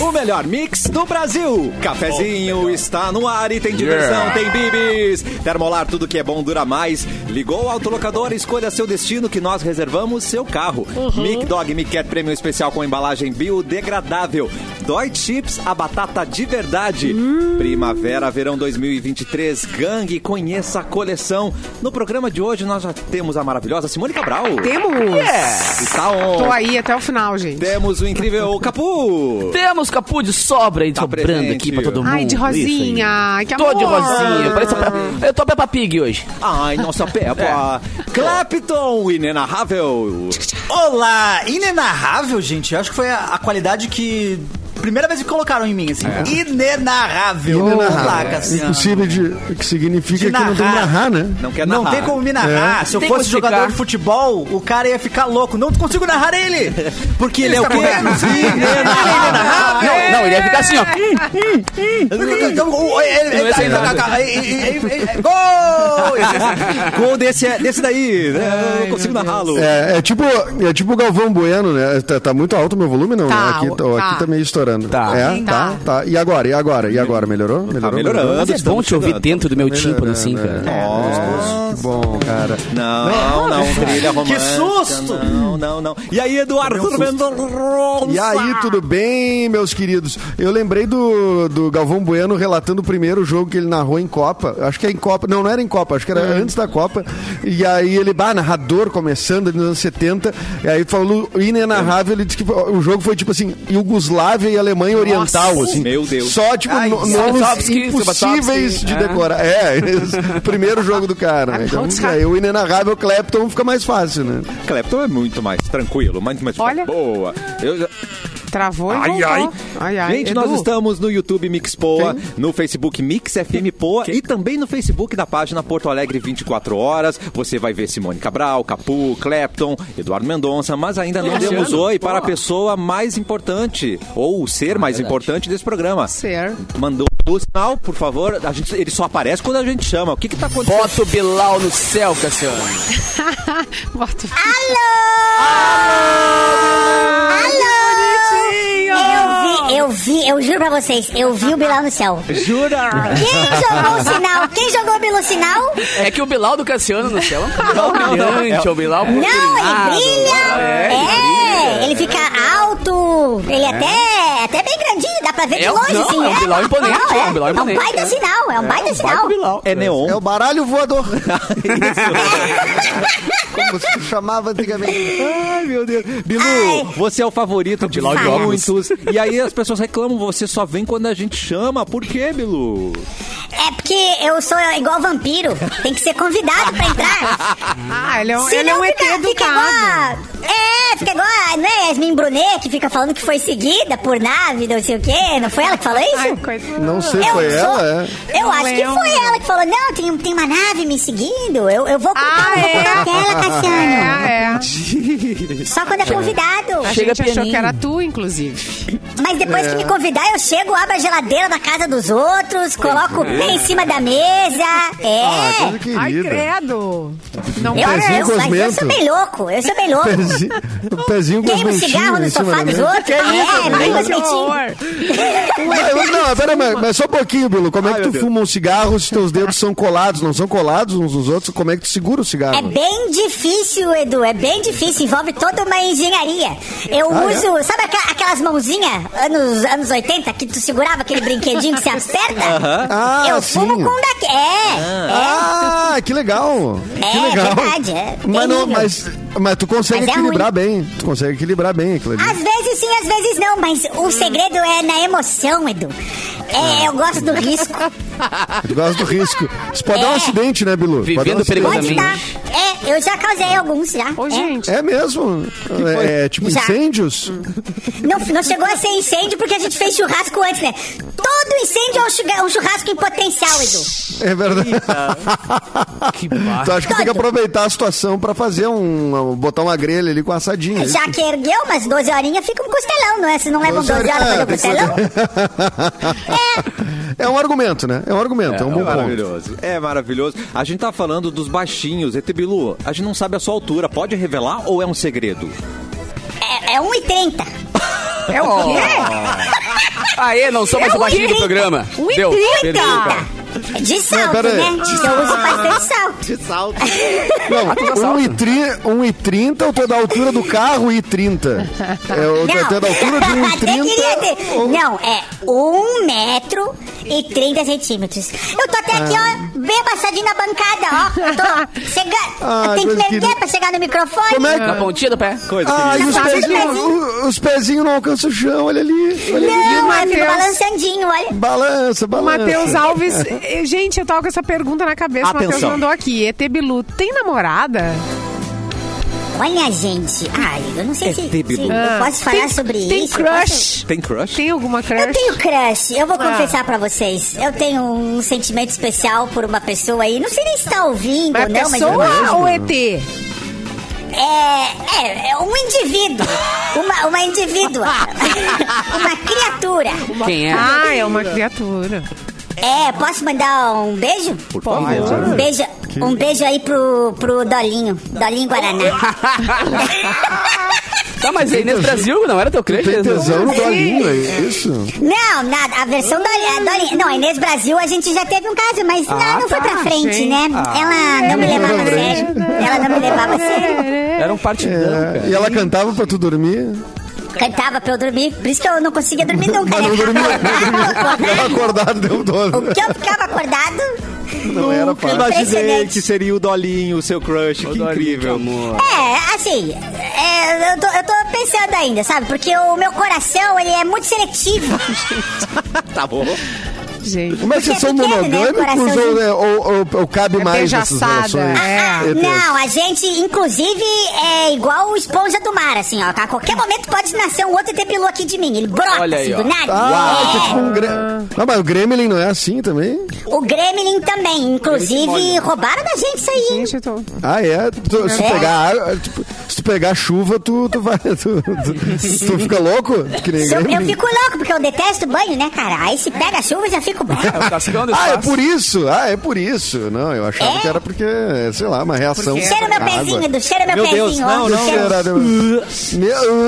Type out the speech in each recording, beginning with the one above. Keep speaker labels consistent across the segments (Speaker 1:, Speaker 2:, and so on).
Speaker 1: O melhor mix do Brasil. Cafezinho está no ar e tem diversão, tem bibis. Termolar, tudo que é bom dura mais. Ligou o autolocador, escolha seu destino que nós reservamos seu carro. Mic Dog Mic Cat Prêmio Especial com embalagem biodegradável. Dói Chips, a batata de verdade. Primavera, verão 2023. Gangue, conheça a coleção. No programa de hoje nós já temos a maravilhosa Simone Cabral.
Speaker 2: Temos!
Speaker 1: Está on.
Speaker 2: Tô aí até o final, gente.
Speaker 1: Temos o incrível Capu.
Speaker 3: Temos capu de sobra aí,
Speaker 1: Tá
Speaker 3: sobrando
Speaker 1: presente.
Speaker 3: aqui pra todo mundo.
Speaker 2: Ai, de rosinha. Ai, que
Speaker 3: Tô
Speaker 2: amor.
Speaker 3: de rosinha. Parece a- Eu tô Peppa Pig hoje.
Speaker 1: Ai, nossa Peppa. Clapton, inenarrável.
Speaker 4: Olá! Inenarrável, gente. Eu acho que foi a, a qualidade que. Primeira vez que colocaram em mim, assim. Inenarrável.
Speaker 5: Inenarrável.
Speaker 4: Olá, Cassiano.
Speaker 5: Impossível de. que significa
Speaker 4: De
Speaker 5: que não tem que
Speaker 4: narrar.
Speaker 5: né?
Speaker 1: Não quer
Speaker 4: Não
Speaker 1: narrar.
Speaker 4: tem como me narrar.
Speaker 5: É.
Speaker 4: Se eu
Speaker 3: Tem
Speaker 4: fosse
Speaker 3: como explicar.
Speaker 4: jogador de futebol, o cara ia ficar louco. Não consigo narrar ele!
Speaker 1: Porque ele é o quê?
Speaker 4: Inenarrável!
Speaker 3: Não, ele ia ficar assim, ó.
Speaker 4: Ele-
Speaker 3: Não ser nada.
Speaker 4: ele- Gol!
Speaker 1: Gol desse, desse daí. né? Eu não consigo narrá-lo.
Speaker 5: É, é tipo, é tipo o Galvão Bueno, né? Tá, tá muito alto o meu volume, não?
Speaker 2: Tá,
Speaker 5: né? Aqui, tá,
Speaker 2: tá.
Speaker 5: aqui tá meio estourando.
Speaker 3: Tá.
Speaker 5: É, tá,
Speaker 2: Tá.
Speaker 5: tá. E agora? E agora? E agora? Melhorou? Melhorou?
Speaker 1: melhorando.
Speaker 3: Mas é bom te ouvir dentro do meu tímpano,
Speaker 5: Melhorando,
Speaker 3: assim, cara.
Speaker 5: é.
Speaker 1: Nossa.
Speaker 5: Que bom, cara.
Speaker 1: Não, não, trilha romântica.
Speaker 4: susto!
Speaker 1: Não, não, não. E aí, Eduardo Mendonça?
Speaker 5: E aí, tudo bem, meus queridos? Eu lembrei do, do Galvão Bueno relatando o primeiro jogo que ele narrou em Copa. Acho que é em Copa. Não, não era em Copa, acho que era antes da Copa. E aí ele, bah, narrador começando ali nos anos 70. E aí falou inenarrável, ele disse que o jogo foi tipo assim, Iugoslávia e Alemanha Oriental,
Speaker 2: Nossa.
Speaker 5: assim.
Speaker 1: Meu Deus.
Speaker 5: Só, tipo,
Speaker 4: Ai,
Speaker 5: no- nomes
Speaker 3: Sabatovski,
Speaker 5: impossíveis de
Speaker 3: é.
Speaker 5: decorar. É, esse, primeiro jogo do cara. né? Então, aí o inenarrável Clapton fica mais fácil, né?
Speaker 1: Clapton é muito mais tranquilo, muito mais
Speaker 2: Olha.
Speaker 1: boa. Eu já-
Speaker 2: Travou e
Speaker 1: Ai,
Speaker 2: voltou.
Speaker 1: ai.
Speaker 2: ai, ai.
Speaker 1: Gente,
Speaker 2: Edu,
Speaker 1: nós estamos no YouTube Mix Poa, no Facebook Mix FM Poa e também no Facebook da página Porto Alegre 24 horas. Você vai ver Simone Cabral, Capu, Clapton, Eduardo Mendonça, mas ainda não
Speaker 3: Luciano,
Speaker 1: demos oi para a pessoa mais importante, ou o ser mais
Speaker 3: verdade.
Speaker 1: importante desse programa.
Speaker 2: Ser.
Speaker 1: Mandou o sinal, por favor. A gente, ele só aparece quando a gente chama. O que que tá acontecendo?
Speaker 3: Bota o Bilal no céu, Cassiano.
Speaker 2: Bota-
Speaker 6: Eu vi, eu vi, eu juro pra vocês, eu vi o Bilal no céu.
Speaker 1: Jura?
Speaker 6: Quem jogou o sinal? Quem jogou pelo sinal?
Speaker 3: É que o Bilal do Cassiano no céu é um Bilal
Speaker 1: não,
Speaker 3: brilhante, é o Bilal
Speaker 6: Não, ele brilha.
Speaker 3: É, ele
Speaker 6: É, ele fica alto. Ele é até, até bem grandinho, dá pra ver de
Speaker 3: É,
Speaker 6: longe,
Speaker 3: não,
Speaker 6: assim.
Speaker 3: é um Bilal imponente,
Speaker 6: Não,
Speaker 3: é um Bilal imponente,
Speaker 6: baita
Speaker 3: é.
Speaker 6: sinal, é um baita sinal.
Speaker 1: É neon.
Speaker 5: É o baralho voador. Como se chamava antigamente.
Speaker 1: Ai, meu Deus. Bilu,
Speaker 6: Ai.
Speaker 1: você é o favorito de muitos. E aí as pessoas reclamam, você só vem quando a gente chama. Por quê, Bilu?
Speaker 6: É porque eu sou igual vampiro, tem que ser convidado pra entrar.
Speaker 2: Ah, ele é um,
Speaker 6: Se
Speaker 2: ele é
Speaker 6: não
Speaker 2: um ET
Speaker 6: fica, fica igual.
Speaker 2: educado.
Speaker 6: É, fica igual. a- Não é Yasmin Brunet que fica falando que foi seguida por nave, não sei o quê. Não foi ela que falou isso?
Speaker 2: Ai, coisa...
Speaker 5: Não sei,
Speaker 6: Eu
Speaker 5: foi
Speaker 6: sou-
Speaker 5: ela, é?
Speaker 6: Eu
Speaker 2: Não
Speaker 6: acho que
Speaker 2: lembro.
Speaker 6: foi ela que falou: não, tem, tem uma nave me seguindo. Eu, eu vou contar,
Speaker 2: Ah,
Speaker 6: eu vou
Speaker 2: é?
Speaker 6: contar aquela, Cassiano.
Speaker 2: É, é.
Speaker 6: Só quando é convidado.
Speaker 2: A
Speaker 3: Chega
Speaker 2: gente achou que era tu, inclusive.
Speaker 6: Mas depois
Speaker 5: É.
Speaker 6: que me convidar, eu chego, abro a geladeira da casa dos outros, coloco o pé em cima da mesa. É.
Speaker 5: Ah.
Speaker 2: Ai, credo. Não
Speaker 6: eu,
Speaker 5: pezinho
Speaker 6: eu, eu sou bem louco, eu sou bem louco.
Speaker 5: Pezinho, o pezinho com
Speaker 6: Queimo cigarro no sofá dos outros. É,
Speaker 2: que horror.
Speaker 5: Mas, não, pera, mas, mas só um pouquinho, Bilo. Como é que tu
Speaker 1: Deus.
Speaker 5: fuma um cigarro se teus dedos são colados? Não são colados uns nos outros? Como é que tu segura o cigarro?
Speaker 6: É bem difícil, Edu, é bem difícil, envolve toda uma engenharia. Eu
Speaker 5: Ah, é?
Speaker 6: uso, sabe aqua- aquelas mãozinhas, anos, anos 80, que tu segurava aquele brinquedinho que se aperta?
Speaker 5: Ah,
Speaker 6: eu
Speaker 5: sim.
Speaker 6: fumo com daqui. É,
Speaker 5: Ah, que legal.
Speaker 6: é,
Speaker 5: que
Speaker 6: é
Speaker 5: legal.
Speaker 6: verdade, é.
Speaker 5: Mas, não, mas, mas tu consegue
Speaker 6: Mas é
Speaker 5: equilibrar bem. Tu consegue equilibrar bem aquilo ali.
Speaker 6: Às vezes sim, às vezes não, mas o segredo é na emoção, Edu. É, eu gosto do risco.
Speaker 5: Tu gosta do risco. Isso pode dar um
Speaker 6: É.
Speaker 5: acidente, né, Bilu? Pode dar um
Speaker 3: Vivendo.
Speaker 6: Pode
Speaker 3: Perigosamente.
Speaker 6: dar. É, eu já causei alguns já.
Speaker 2: Ô,
Speaker 6: É.
Speaker 2: gente.
Speaker 5: É mesmo? É, tipo
Speaker 6: Já.
Speaker 5: incêndios?
Speaker 6: Não, não chegou a ser incêndio porque a gente fez churrasco antes, né? Todo incêndio é um um churrasco em potencial, Edu.
Speaker 5: É verdade.
Speaker 3: Que barra.
Speaker 5: Tu acha que tem que
Speaker 6: Todo.
Speaker 5: aproveitar a situação pra fazer um. botar uma grelha ali com assadinha.
Speaker 6: Já que ergueu, mas 12 horinhas fica um costelão, não é? Se não levam 12 horas pra fazer o
Speaker 5: É,
Speaker 6: costelão.
Speaker 5: É um argumento, né? É um argumento, é, um bom
Speaker 1: É
Speaker 5: ponto.
Speaker 1: maravilhoso. É maravilhoso. A gente tá falando dos baixinhos. ET Bilu, a gente não sabe a sua altura. Pode revelar ou é um segredo?
Speaker 6: É, é 1,30.
Speaker 2: É o quê?
Speaker 3: Aê, não sou mais
Speaker 2: É
Speaker 3: o baixinho do
Speaker 6: um
Speaker 3: programa.
Speaker 2: um
Speaker 3: Deu,
Speaker 2: e
Speaker 3: perdeu, cara.
Speaker 6: De salto,
Speaker 5: pera aí.
Speaker 6: né? Eu uso bastante salto.
Speaker 1: De salto.
Speaker 5: Não, 1,30 ou tu é da altura do carro e 30? É, ou tu é da altura de
Speaker 6: até queria ter.
Speaker 5: 1,30 ou...
Speaker 6: Não, é 1 metro e 30 centímetros. Eu tô até aqui, ó, bem abaixadinho na bancada, ó. Eu tô chegando.
Speaker 5: Ah,
Speaker 6: eu tenho que me
Speaker 5: querida.
Speaker 6: erguer pra chegar no microfone.
Speaker 5: Como é que...
Speaker 3: Na pontinha do pé.
Speaker 1: Coisa
Speaker 5: Ah, e os
Speaker 6: os
Speaker 5: pezinhos, os pezinhos não alcançam o chão, olha ali. Olha ali.
Speaker 6: Não, eu fico
Speaker 2: Matheus.
Speaker 6: balançandinho, olha.
Speaker 5: Balança, balança.
Speaker 2: Matheus Alves. eh, Gente, eu tava com essa pergunta na cabeça. O Matheus mandou aqui. ET Bilu, tem namorada?
Speaker 6: Olha, gente. Ai, eu não sei
Speaker 1: É
Speaker 6: se, se eu posso falar
Speaker 2: tem,
Speaker 6: sobre
Speaker 2: tem
Speaker 6: isso.
Speaker 2: crush?
Speaker 1: Tem crush?
Speaker 2: Tem alguma crush?
Speaker 6: Eu tenho crush, eu vou
Speaker 2: Ah.
Speaker 6: confessar pra vocês. Eu tenho um sentimento especial por uma pessoa aí. Não sei nem se tá ouvindo
Speaker 2: Mas
Speaker 6: ou não, mas eu
Speaker 2: pessoa ou ET?
Speaker 6: É, é, é um indivíduo. Uma, uma indivídua. uma criatura.
Speaker 3: Quem é?
Speaker 2: Ah, é uma criatura.
Speaker 6: É, posso mandar um beijo?
Speaker 1: Por favor.
Speaker 6: Um beijo, um beijo aí pro, pro Dolinho. Dolinho Guaraná.
Speaker 3: Tá, mas aí nesse Brasil não era teu crush?
Speaker 5: Tem tesão no dolinho, é isso?
Speaker 6: Não, nada. A versão da Dolinho. Não, a Inês Brasil a gente já teve um caso, mas não, não foi pra frente,
Speaker 2: gente.
Speaker 6: né? Ela não me levava a sério. Ela não me levava a sério.
Speaker 3: Era um partidão,
Speaker 5: É,
Speaker 3: cara.
Speaker 5: e ela cantava pra tu dormir?
Speaker 6: Cantava pra eu dormir, por isso que eu não conseguia dormir nunca.
Speaker 5: Mas
Speaker 6: né?
Speaker 5: não dormia. Ficava acordado o tempo todo.
Speaker 6: O que eu ficava acordado
Speaker 5: Não era fácil.
Speaker 1: Imaginei que seria o Dolinho, o seu crush. que
Speaker 3: Dolinho,
Speaker 1: incrível.
Speaker 3: amor.
Speaker 6: É, assim, é, eu, tô, eu tô pensando ainda, sabe? Porque o meu coração, ele é muito seletivo.
Speaker 1: Tá bom.
Speaker 2: Gente.
Speaker 5: Mas vocês
Speaker 6: Porque é
Speaker 5: são
Speaker 6: né,
Speaker 5: monogâmicos ou, é, ou, ou- ou cabe
Speaker 2: É
Speaker 5: mais essas relações?
Speaker 2: é.
Speaker 5: ETs?
Speaker 6: Não, a gente, inclusive, é igual o esponja do mar, assim, ó. A qualquer momento pode nascer um outro ET aqui de mim. Ele brota,
Speaker 3: Olha aí,
Speaker 6: assim,
Speaker 3: ó.
Speaker 6: do nada.
Speaker 5: Ah,
Speaker 6: É.
Speaker 5: que é tipo um Gremlin. Não, mas o Gremlin não é assim também?
Speaker 6: O Gremlin também. Inclusive, roubaram da gente isso aí.
Speaker 2: Gente, tô...
Speaker 5: Ah, é? Tu- se, tu
Speaker 6: É.
Speaker 5: pegar, tipo, se tu pegar chuva, tu, tu vai. Tu, tu- tu fica louco? Que nem
Speaker 6: Eu, eu fico louco, porque eu detesto banho, né, cara? Aí se pega chuva, eu já fico bravo.
Speaker 3: É o cascão
Speaker 5: Ah, é por isso? Ah, é por isso. Não, eu achava
Speaker 6: É?
Speaker 5: que era porque, sei lá, uma reação.
Speaker 6: Cheira meu pezinho, Edu, cheira meu
Speaker 1: Meu Deus,
Speaker 6: pezinho.
Speaker 1: não,
Speaker 6: ó.
Speaker 1: não.
Speaker 6: Cheira-
Speaker 5: Cheira- Meu-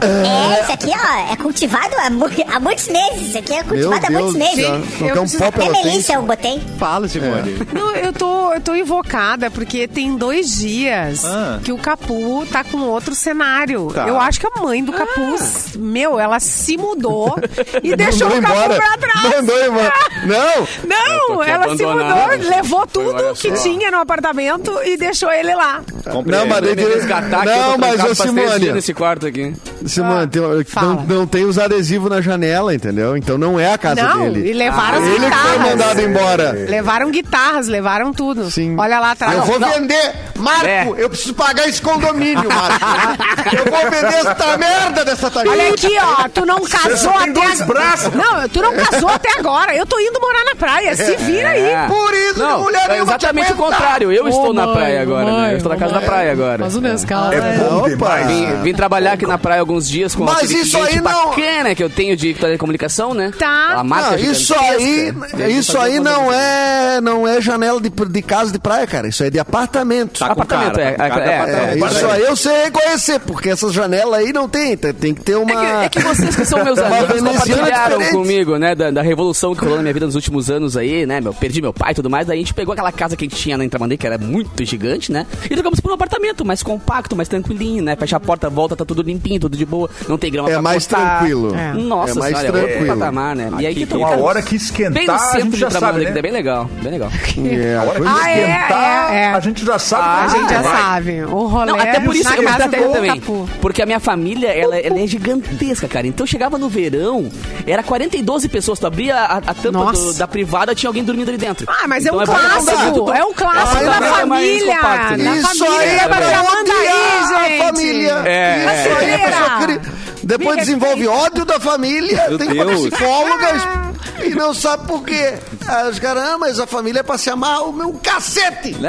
Speaker 6: É, isso aqui, ó, é cultivado há, mu- há muitos meses. Isso aqui é
Speaker 5: Meu
Speaker 6: cultivado há
Speaker 5: Deus
Speaker 6: muitos meses.
Speaker 5: céu.
Speaker 2: Eu
Speaker 5: um
Speaker 2: preciso-
Speaker 6: Até Melissa eu botei.
Speaker 1: Fala, Simone.
Speaker 2: Não, eu tô, eu tô invocada, porque tem dois dias
Speaker 1: Ah.
Speaker 2: que o Capu tá com outro cenário.
Speaker 1: Tá.
Speaker 2: Eu acho que a mãe do Capuz, meu, ela se mudou e deixou o Capu
Speaker 5: embora.
Speaker 2: pra trás.
Speaker 5: Mandou embora. Não!
Speaker 3: Eu
Speaker 2: Não, ela se mudou, levou tudo que tinha no apartamento e deixou ele lá.
Speaker 5: Não, mas
Speaker 3: Me resgatar eu
Speaker 5: Não, mas ô
Speaker 3: dias
Speaker 5: Simone.
Speaker 3: nesse quarto aqui.
Speaker 5: Simone, tem-
Speaker 2: Ah,
Speaker 5: não, não tem os adesivos na janela, entendeu? Então não é a casa
Speaker 2: Não,
Speaker 5: dele.
Speaker 2: e levaram as
Speaker 5: Ele que foi
Speaker 2: guitarras.
Speaker 5: mandado embora.
Speaker 2: Levaram guitarras, levaram tudo.
Speaker 5: Sim.
Speaker 2: Olha lá atrás.
Speaker 5: Eu vou
Speaker 3: não.
Speaker 5: vender! Marco,
Speaker 3: É.
Speaker 5: eu preciso pagar esse condomínio, Marco. eu vou vender essa merda dessa tarifa.
Speaker 2: Olha aqui, ó, tu não casou até agora. Não, tu não casou até agora. Eu tô indo morar na praia. Se vira aí.
Speaker 3: É.
Speaker 5: Por isso que
Speaker 3: Não,
Speaker 5: mulher
Speaker 3: é
Speaker 5: nenhuma te
Speaker 3: exatamente o contrário. Eu
Speaker 2: Ô,
Speaker 3: estou na
Speaker 2: mãe,
Speaker 3: praia agora,
Speaker 2: mãe,
Speaker 3: né? Eu estou na casa da
Speaker 2: mãe.
Speaker 3: praia agora.
Speaker 2: Faz o Nescau.
Speaker 7: É bom
Speaker 5: Opa.
Speaker 7: demais.
Speaker 3: Vim, vim trabalhar aqui na praia alguns dias com
Speaker 5: Mas
Speaker 3: aquele
Speaker 5: isso aí não-
Speaker 3: bacana que eu tenho de telecomunicação, né?
Speaker 2: Tá.
Speaker 3: A marca
Speaker 5: Não, isso aí, isso aí não é, não é janela de, de casa de praia, cara. Isso é de apartamento.
Speaker 1: Tá
Speaker 3: Apartamento,
Speaker 1: cara,
Speaker 3: é,
Speaker 1: tá com cara
Speaker 3: é, é,
Speaker 1: apartamento.
Speaker 5: É, isso aí eu sei reconhecer, porque essas janelas aí não tem, tem, que ter uma...
Speaker 3: É que, é que vocês que são meus amigos compartilharam
Speaker 5: diferente.
Speaker 3: comigo, né? Da, da revolução que rolou na minha vida nos últimos anos aí, né? Meu, perdi meu pai e tudo mais. Daí a gente pegou aquela casa que a gente tinha na Intramandei, que era muito gigante, né? E trocamos por um apartamento mais compacto, mais tranquilinho, né? Fecha a porta, volta, tá tudo limpinho, tudo de boa. Não tem grama
Speaker 5: É
Speaker 3: pra
Speaker 5: mais
Speaker 3: cortar.
Speaker 5: tranquilo.
Speaker 2: É.
Speaker 3: Nossa
Speaker 5: É mais
Speaker 3: senhora, é outro
Speaker 5: tranquilo.
Speaker 3: patamar, né? E aí que
Speaker 7: Uma hora que esquentar,
Speaker 3: Bem no
Speaker 7: a
Speaker 3: centro de
Speaker 7: já sabe,
Speaker 3: Intramandei, que
Speaker 7: né?
Speaker 3: é bem legal, bem legal.
Speaker 5: É,
Speaker 7: A hora que
Speaker 2: Ah, é,
Speaker 7: esquentar,
Speaker 2: é, é.
Speaker 7: a gente já sabe.
Speaker 2: A
Speaker 7: como
Speaker 2: gente já
Speaker 7: vai.
Speaker 2: sabe. O rolê
Speaker 3: Não, até por isso eu me
Speaker 2: casa
Speaker 3: estratégia
Speaker 2: do
Speaker 3: também.
Speaker 2: Capu.
Speaker 3: Porque a minha família, ela, ela é gigantesca, cara. Então chegava no verão, era 40 e 12 pessoas. Tu abria a, a tampa do- da privada, tinha alguém dormindo ali dentro.
Speaker 2: Ah, mas é um
Speaker 3: Então
Speaker 2: clássico.
Speaker 3: tudo-
Speaker 2: É um clássico
Speaker 3: Ah,
Speaker 2: da
Speaker 3: é
Speaker 2: família.
Speaker 3: né?
Speaker 5: Isso aí é pra
Speaker 2: Pra manda
Speaker 5: odiar
Speaker 2: aí, gente.
Speaker 5: a família.
Speaker 3: É,
Speaker 5: Depois
Speaker 2: Me
Speaker 5: desenvolve ódio da família,
Speaker 1: Meu
Speaker 5: tem uma
Speaker 1: Deus.
Speaker 5: psicóloga E não sabe por quê. Aí os caras, ah, mas a família é pra se amar, o meu cacete!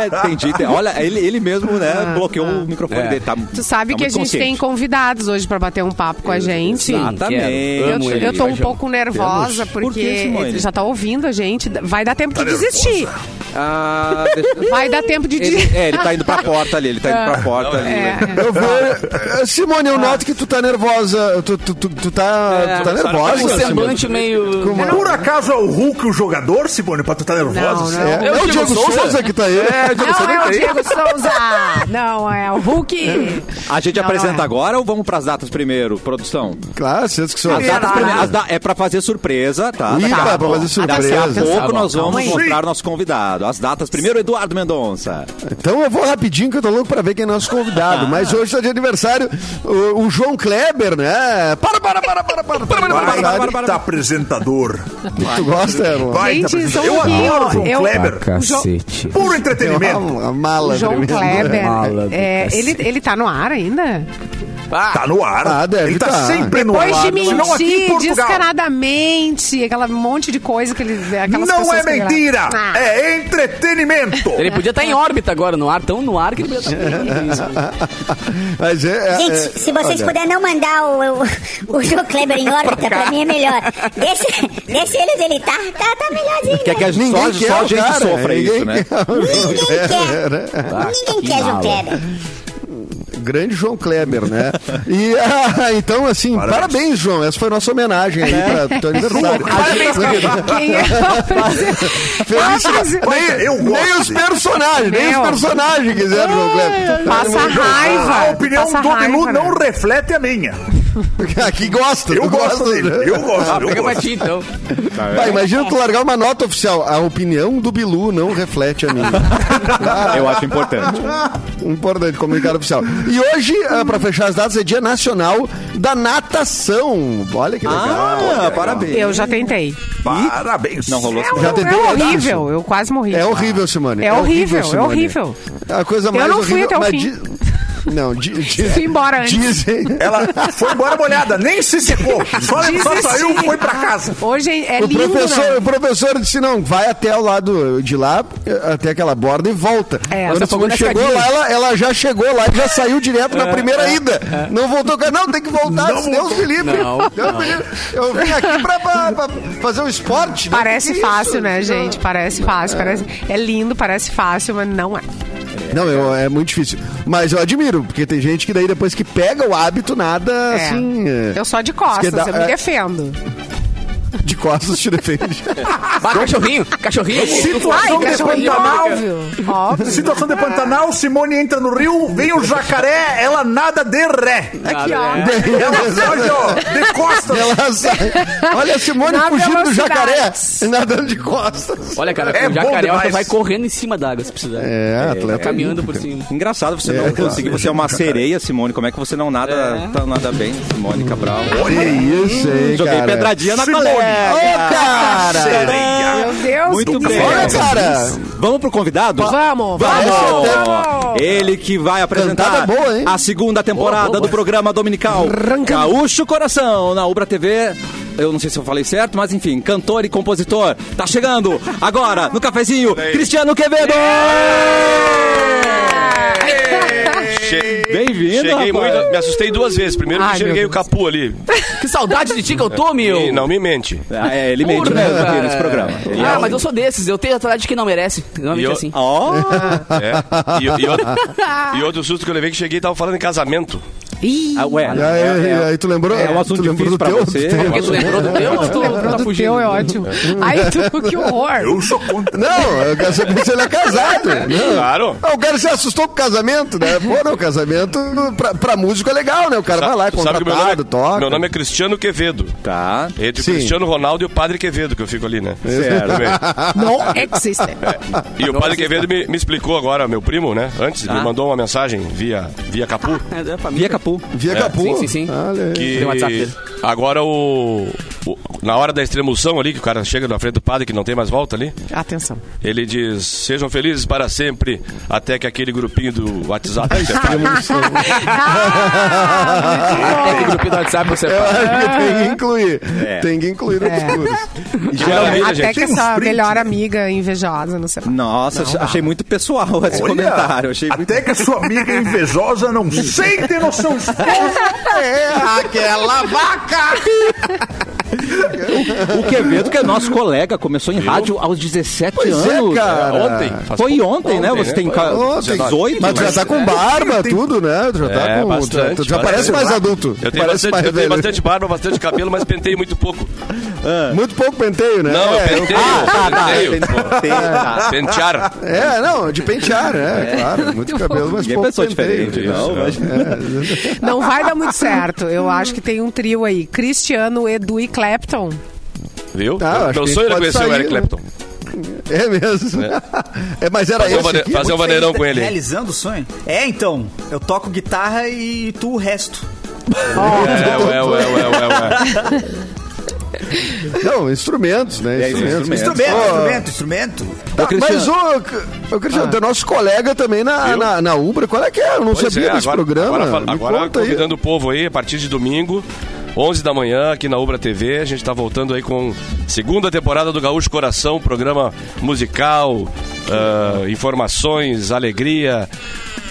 Speaker 1: É, entendi. entendi. Olha, ele, ele mesmo, né, bloqueou o microfone
Speaker 3: É.
Speaker 1: dele. Tá,
Speaker 2: Tu sabe
Speaker 1: tá
Speaker 2: que a gente tem convidados hoje pra bater um papo com a gente.
Speaker 3: Sim,
Speaker 1: Exatamente.
Speaker 2: Eu, eu tô um pouco nervosa
Speaker 1: Por que,
Speaker 2: porque ele já tá ouvindo a gente. Vai dar tempo de desistir.
Speaker 1: Ah, deixa-
Speaker 2: Vai dar tempo de
Speaker 1: Ele, é, ele tá indo pra porta ali, ele tá indo pra porta ali.
Speaker 2: É.
Speaker 5: Eu vou. Eh, Simone, eu noto que tu tá nervosa. Tu, tu, tu, tu tá, tu tá nervosa. Simone.
Speaker 3: semblante meio...
Speaker 5: Como-
Speaker 7: Por acaso é o Hulk o jogador, Simone, pra tu tá nervosa?
Speaker 2: Não, não.
Speaker 5: É,
Speaker 3: É o
Speaker 5: é o
Speaker 3: Diego
Speaker 5: Souza?
Speaker 3: Souza
Speaker 5: que tá aí.
Speaker 3: É, o Diego Souza
Speaker 2: Não é o
Speaker 3: tá.
Speaker 2: Diego Souza! Não, é o Hulk.
Speaker 1: A gente
Speaker 2: Não,
Speaker 1: apresenta
Speaker 2: não é.
Speaker 1: agora ou vamos pras datas primeiro, produção?
Speaker 5: Claro, vocês que são.
Speaker 1: As datas prime- as da- é pra fazer surpresa, tá?
Speaker 5: Ih,
Speaker 1: Daqui a
Speaker 5: pra
Speaker 1: pouco-
Speaker 5: fazer
Speaker 1: Daqui
Speaker 5: surpresa.
Speaker 1: a pouco
Speaker 3: Tá
Speaker 1: nós vamos mostrar nosso convidado. As datas primeiro, Eduardo Mendonça.
Speaker 5: Então eu vou rapidinho que eu tô louco pra ver quem é nosso convidado. Mas hoje tá de aniversário o, o João Kleber, né? Para, para, para, para, para. para, para,
Speaker 7: Baita apresentador.
Speaker 5: Tu gosta, Erlon?
Speaker 2: Gente, um
Speaker 7: Eu adoro o João
Speaker 2: eu-
Speaker 7: Kleber.
Speaker 3: Cacete.
Speaker 7: Puro entretenimento.
Speaker 5: Uma, uma mala
Speaker 2: O João. Kleber.
Speaker 3: Mala
Speaker 2: é, ele, ele tá no ar ainda?
Speaker 7: Tá no ar.
Speaker 5: Ah, deve
Speaker 7: Ele tá,
Speaker 5: tá.
Speaker 7: sempre no
Speaker 2: Depois
Speaker 7: ar.
Speaker 2: de
Speaker 7: aqui em
Speaker 2: mentir descaradamente, aquela monte de coisa que ele. Aquelas
Speaker 7: Não é mentira,
Speaker 2: Ah.
Speaker 7: é entretenimento.
Speaker 3: Ele podia estar em órbita agora no ar, tão no ar que ele podia estar...
Speaker 5: Mas é, é,
Speaker 6: Gente,
Speaker 5: é,
Speaker 6: se vocês puderem não mandar o, o, o João Kleber em órbita, pra mim é melhor. Deixa, deixa ele onde ele tá, tá, tá melhorzinho.
Speaker 1: Quer que a gente,
Speaker 5: Ninguém
Speaker 1: só,
Speaker 5: quer
Speaker 1: só a gente
Speaker 5: cara,
Speaker 1: sofra
Speaker 5: ninguém
Speaker 1: isso, né?
Speaker 5: João
Speaker 6: Ninguém
Speaker 5: né?
Speaker 6: quer. Ninguém quer João. Kleber.
Speaker 5: Grande João Kleber, né? E ah, então, assim, parabéns.
Speaker 7: Parabéns.
Speaker 5: João. Essa foi a nossa homenagem aí pra teu aniversário.
Speaker 2: Quem é?
Speaker 5: Felicidade. Nem,
Speaker 7: Eu gosto
Speaker 5: nem os personagens, nem
Speaker 2: Meu.
Speaker 5: os personagens quiseram João Kleber.
Speaker 2: Passa raiva.
Speaker 7: A opinião
Speaker 2: passa
Speaker 7: do Bilu não
Speaker 2: né?
Speaker 7: reflete a minha.
Speaker 5: Aqui gosta.
Speaker 7: Eu gosto dele. Eu gosto.
Speaker 3: Ah,
Speaker 7: eu
Speaker 3: pega pra
Speaker 7: gosto.
Speaker 3: ti, então.
Speaker 5: Vai, imagina tu largar uma nota oficial. A opinião do Bilu não reflete a minha.
Speaker 1: Eu acho importante.
Speaker 5: Importante, comunicado oficial. E hoje, ah, pra fechar as datas, é Dia Nacional da Natação. Olha que legal.
Speaker 1: Ah, parabéns.
Speaker 2: Eu já tentei.
Speaker 7: Parabéns.
Speaker 1: Não rolou.
Speaker 2: É,
Speaker 5: Já tentei
Speaker 2: é horrível, eu quase morri.
Speaker 5: É horrível, Simone.
Speaker 2: É horrível, é horrível.
Speaker 5: É a coisa mais
Speaker 2: não fui
Speaker 5: horrível.
Speaker 2: até o fim.
Speaker 5: Não, di, di,
Speaker 2: Fui embora antes.
Speaker 5: dizem.
Speaker 7: Ela foi embora molhada, nem se secou. Só, só saiu e foi pra casa.
Speaker 2: Hoje é
Speaker 5: O
Speaker 2: lindo,
Speaker 5: professor,
Speaker 2: né?
Speaker 5: o professor disse: não, vai até o lado de lá, até aquela borda e volta.
Speaker 2: É,
Speaker 5: Quando chegou
Speaker 3: escadinha.
Speaker 5: lá, ela, ela já chegou lá e já saiu direto na primeira ida. Não voltou. Não, tem que voltar,
Speaker 7: Não
Speaker 5: Deus me livre.
Speaker 3: Não,
Speaker 5: Deus me livre. Eu vim aqui pra, pra- pra fazer um esporte. né?
Speaker 2: Parece
Speaker 5: isso?
Speaker 2: fácil, né, gente? Parece fácil. Parece... É lindo, parece fácil, mas não é.
Speaker 5: Não, eu- é muito difícil. Mas eu admiro, porque tem gente que daí depois que pega o hábito, nada
Speaker 2: É.
Speaker 5: assim. é,
Speaker 2: Eu só de costas, eu me
Speaker 5: é.
Speaker 2: defendo.
Speaker 5: De costas te defende.
Speaker 3: Bah, cachorrinho, cachorrinho.
Speaker 2: Ai,
Speaker 7: Situação de
Speaker 2: cachorrinho
Speaker 7: Pantanal.
Speaker 2: óbvio. Óbvio.
Speaker 7: Situação de Pantanal, Simone entra no rio, vem o jacaré, ela nada de ré.
Speaker 2: Aqui, ó.
Speaker 7: Ela sai, ó, de costas.
Speaker 5: Ela sai. Olha a Simone
Speaker 2: Na
Speaker 5: fugindo do jacaré, nadando de costas.
Speaker 3: Olha, cara,
Speaker 7: É
Speaker 3: o jacaré você vai correndo em cima d'água se precisar.
Speaker 5: É, atleta.
Speaker 3: Caminhando por cima.
Speaker 1: Engraçado você
Speaker 5: É,
Speaker 1: não conseguir. Você é uma sereia, Simone. Como é que você não nada,
Speaker 3: É.
Speaker 1: tá nada bem, Simone Cabral?
Speaker 5: Que isso aí,
Speaker 1: Joguei
Speaker 5: cara.
Speaker 1: pedradinha na
Speaker 7: Simone.
Speaker 5: Ô, cara!
Speaker 7: Sereia.
Speaker 2: Meu Deus,
Speaker 1: Muito
Speaker 2: que
Speaker 1: bem.
Speaker 5: Olha, cara!
Speaker 1: Vamos pro convidado?
Speaker 2: Vamos, vamos.
Speaker 5: até-
Speaker 1: Ele que vai apresentar
Speaker 5: Cantada boa, hein?
Speaker 1: a segunda temporada
Speaker 3: Boa, boa.
Speaker 1: do programa dominical Gaúcho Coração na Ubra TV. Eu não sei se eu falei certo, mas enfim, cantor e compositor. Tá chegando agora no cafezinho, Cristiano Quevedo!
Speaker 8: Che-
Speaker 1: Bem-vindo,
Speaker 8: Cheguei
Speaker 1: rapaz.
Speaker 8: muito, me assustei duas vezes. Primeiro
Speaker 2: Ai,
Speaker 8: que enxerguei
Speaker 2: meu
Speaker 8: o capu ali.
Speaker 3: Que saudade de ti que eu tô, meu.
Speaker 8: E não me mente.
Speaker 1: Ah, é, ele mente
Speaker 3: Porra,
Speaker 1: mesmo aqui
Speaker 3: cara.
Speaker 1: nesse programa. Ele
Speaker 3: Ah,
Speaker 1: é um-
Speaker 3: mas eu sou desses. Eu tenho a saudade de quem não merece. Normalmente
Speaker 8: E eu-
Speaker 3: assim.
Speaker 1: Ó,
Speaker 8: É. E, e outro, e outro susto que eu levei que cheguei e tava falando em casamento.
Speaker 2: Ih,
Speaker 1: ah, ué.
Speaker 5: E aí,
Speaker 1: é-
Speaker 5: aí tu lembrou?
Speaker 1: É um assunto
Speaker 5: tu lembrou
Speaker 1: difícil pra
Speaker 5: teu?
Speaker 1: você.
Speaker 5: Tu tem-
Speaker 3: Porque tu lembrou do teu tu, tu tá
Speaker 2: do
Speaker 3: fugindo?
Speaker 2: teu é ótimo. Ai, tu, que horror.
Speaker 7: Eu sou contra.
Speaker 5: Não, eu quero saber se ele é casado. Não.
Speaker 8: Claro.
Speaker 5: Ah, O cara se assustou com o casamento, né? Pô, não, casamento pra, pra músico é legal, né? O cara vai lá, é
Speaker 8: sabe que meu
Speaker 5: contratado,
Speaker 8: nome, é,
Speaker 5: toca.
Speaker 8: meu nome é Cristiano Quevedo.
Speaker 1: Tá.
Speaker 8: Entre
Speaker 5: Sim.
Speaker 8: o Cristiano Ronaldo e o Padre Quevedo, que eu fico ali, né?
Speaker 1: Certo.
Speaker 2: Não existe.
Speaker 8: E o Padre Quevedo me, me explicou agora, meu primo, né? Antes, me
Speaker 1: Ah.
Speaker 8: mandou uma mensagem via, via Capu.
Speaker 3: É da família.
Speaker 1: Via Capu.
Speaker 5: Via
Speaker 8: É,
Speaker 5: Capu.
Speaker 3: sim, sim, sim.
Speaker 5: Aí.
Speaker 8: Que agora o, o- na hora da extremoção ali, que o cara chega na frente do padre, que não tem mais volta ali,
Speaker 2: Atenção.
Speaker 8: ele diz: Sejam felizes para sempre, até que aquele grupinho do WhatsApp separe.
Speaker 3: Tem que grupinho do WhatsApp você fala.
Speaker 5: tem que incluir.
Speaker 1: É.
Speaker 5: Tem que incluir no discurso.
Speaker 8: Maravilha,
Speaker 2: Até
Speaker 8: gente.
Speaker 2: que essa
Speaker 7: prints.
Speaker 2: melhor amiga invejosa, não sei.
Speaker 1: Nossa, achei muito pessoal esse
Speaker 7: Olha,
Speaker 1: comentário. Achei muito...
Speaker 7: até que a sua amiga invejosa não sente no seu esposo.
Speaker 5: É aquela vaca!
Speaker 1: O Quevedo, que é nosso colega, começou em rádio aos 17
Speaker 5: Pois é,
Speaker 1: anos.
Speaker 5: cara.
Speaker 8: Ontem. faz
Speaker 1: Foi
Speaker 8: pouco-
Speaker 1: ontem, né? Você tem ca-
Speaker 5: Ontem.
Speaker 1: 18?
Speaker 5: Mas tu já tá com barba, tudo, né? Tu já tá
Speaker 8: É,
Speaker 5: com.
Speaker 8: bastante,
Speaker 5: tu já
Speaker 8: bastante.
Speaker 5: parece mais adulto.
Speaker 8: Eu tenho,
Speaker 5: parece
Speaker 8: bastante,
Speaker 5: mais
Speaker 8: eu tenho bastante barba, bastante cabelo, mas pentei muito pouco.
Speaker 5: Muito pouco penteio, né?
Speaker 8: Não, eu
Speaker 5: é,
Speaker 8: penteio.
Speaker 1: Ah, tá,
Speaker 8: penteio.
Speaker 1: Tá.
Speaker 8: Pentear.
Speaker 5: É, não, de pentear, né? Claro, muito cabelo, mas
Speaker 1: Ninguém
Speaker 5: pouco penteio.
Speaker 1: diferente, não. mas-
Speaker 2: Não vai dar muito certo. Eu acho que tem um trio aí. Cristiano, Edu e Clapton.
Speaker 8: Viu?
Speaker 5: Tá,
Speaker 8: Meu sonho era conhecer o
Speaker 5: sair,
Speaker 8: Eric
Speaker 5: né?
Speaker 8: Clapton.
Speaker 5: É mesmo. É. mas era
Speaker 8: Fazer
Speaker 5: esse
Speaker 8: vane-
Speaker 5: aqui?
Speaker 8: fazer um vaneirão
Speaker 4: feliz
Speaker 8: com ele.
Speaker 4: Realizando o sonho? É, então. Eu toco guitarra e tu o resto.
Speaker 8: É, ué, ué, ué, ué, ué.
Speaker 5: Não, instrumentos, né?
Speaker 1: É,
Speaker 5: instrumentos.
Speaker 4: Instrumento,
Speaker 5: Ó,
Speaker 4: instrumento, instrumento.
Speaker 5: Tá,
Speaker 1: Cristiano.
Speaker 5: mas o, o Cristiano, tem nosso colega também na, na, na Ubra. Qual é que é? Eu não
Speaker 8: Pois
Speaker 5: sabia
Speaker 8: é,
Speaker 5: desse
Speaker 8: agora,
Speaker 5: programa.
Speaker 8: Agora,
Speaker 5: Me
Speaker 8: agora
Speaker 5: conta aí.
Speaker 8: convidando o povo aí, a partir de domingo, 11 da manhã, aqui na Ubra TV. A gente tá voltando aí com segunda temporada do Gaúcho Coração, programa musical, ah, informações, alegria.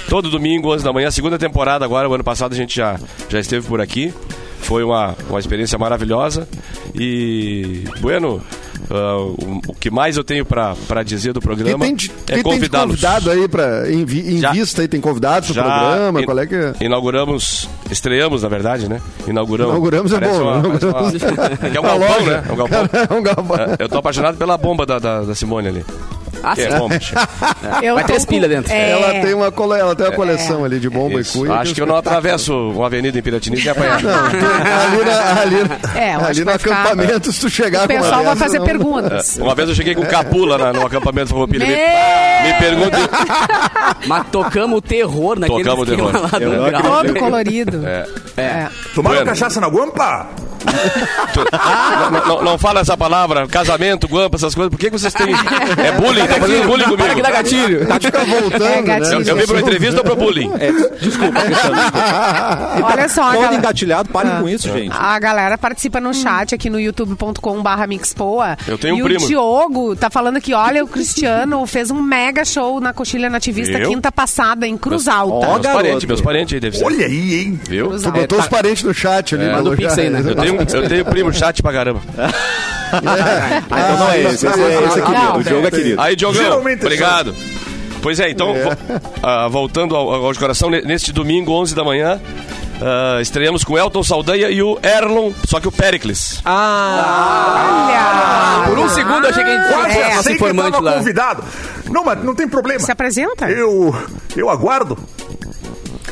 Speaker 8: Todo domingo, 11 da manhã, segunda temporada agora. O ano passado a gente já, já esteve por aqui. Foi uma, uma experiência maravilhosa. E, bueno, ah, o, o que mais eu tenho pra pra dizer do programa
Speaker 5: tem,
Speaker 8: é
Speaker 5: quem tem
Speaker 8: convidá-los.
Speaker 5: convidado aí pra, em, em
Speaker 8: Já-
Speaker 5: vista aí? Tem convidados pro programa?
Speaker 8: in-
Speaker 5: Qual é que é?
Speaker 8: Inauguramos, estreamos, na verdade, né? Inauguramos.
Speaker 5: Inauguramos é bom,
Speaker 8: uma-
Speaker 5: inauguramos.
Speaker 8: uma- É é um galpão, né? É um galpão.
Speaker 5: É um galpão.
Speaker 8: É, Eu tô apaixonado pela bomba da, da, da Simone ali.
Speaker 3: Ah,
Speaker 8: Que
Speaker 3: sim.
Speaker 8: é bomba.
Speaker 2: Eu
Speaker 3: Vai
Speaker 2: com-
Speaker 3: pilhas dentro.
Speaker 2: É,
Speaker 5: Ela tem uma, cole... ela tem uma coleção ali de bomba
Speaker 8: Isso.
Speaker 5: e cuia.
Speaker 8: Acho que eu não atravesso uma avenida em Piratini sem apanhar.
Speaker 5: ali na, ali,
Speaker 2: É,
Speaker 5: ali no
Speaker 2: vai ficar-
Speaker 5: acampamento, se tu chegar
Speaker 2: O
Speaker 5: com uma
Speaker 2: pessoal vai fazer
Speaker 5: não-
Speaker 2: perguntas.
Speaker 8: Uma vez eu cheguei com capula na, no acampamento Farroupilha. Me, me perguntem...
Speaker 3: Mas tocamos o terror naquele
Speaker 8: Tocamos o terror.
Speaker 3: lá do
Speaker 1: Eu não
Speaker 3: grau.
Speaker 2: Todo colorido.
Speaker 8: É.
Speaker 2: É.
Speaker 7: Tomaram
Speaker 8: Bueno.
Speaker 7: cachaça na guampa?
Speaker 8: Tu- não, não- não fala essa palavra, casamento, guampa, essas coisas. Por que, que vocês têm. É bullying, tá fazendo bullying
Speaker 3: Para que
Speaker 8: comigo.
Speaker 3: dá gatilho.
Speaker 5: Tá fica voltando,
Speaker 2: É,
Speaker 5: né?
Speaker 2: gatilho.
Speaker 8: Eu, eu vim pra uma entrevista ou pro bullying?
Speaker 1: É, desculpa, Cristiano.
Speaker 2: Olha só,
Speaker 1: Todo
Speaker 2: galera,
Speaker 1: engatilhado, parem com isso, gente.
Speaker 2: a galera participa no chat aqui no youtube.com/barra mixpoa.
Speaker 8: Eu tenho um
Speaker 2: e
Speaker 8: primo.
Speaker 2: o Diogo tá falando aqui: olha, o Cristiano fez um mega show na Coxilha Nativista
Speaker 8: Viu?
Speaker 2: quinta passada em Cruz Alta.
Speaker 1: Ó,
Speaker 8: Meus parentes, meus parentes aí, deve ser.
Speaker 7: Olha aí, hein?
Speaker 8: Viu?
Speaker 5: Tu botou os parentes no chat ali.
Speaker 3: Manda o
Speaker 5: Malu,
Speaker 3: Pix aí, né?
Speaker 8: Eu tenho, eu tenho primo chat pra caramba.
Speaker 1: Ah, então não é esse. Esse, é- esse é querido.
Speaker 2: Não.
Speaker 1: O Diogo é querido.
Speaker 8: Aí, Diogão,
Speaker 7: Geralmente é
Speaker 8: obrigado. Pois é, então, vo- ah, voltando ao, ao de coração, ne- neste domingo, 11 da manhã, ah, estreamos com o Elton Saldanha e o Erlon, só que o Pericles.
Speaker 1: Ah,
Speaker 2: Olha!
Speaker 3: Por um segundo eu achei que a gente
Speaker 7: Quase
Speaker 2: É.
Speaker 3: nosso
Speaker 7: sei que tava
Speaker 3: lá.
Speaker 7: convidado. Não, mas não tem problema.
Speaker 2: Se apresenta?
Speaker 7: Eu, eu aguardo.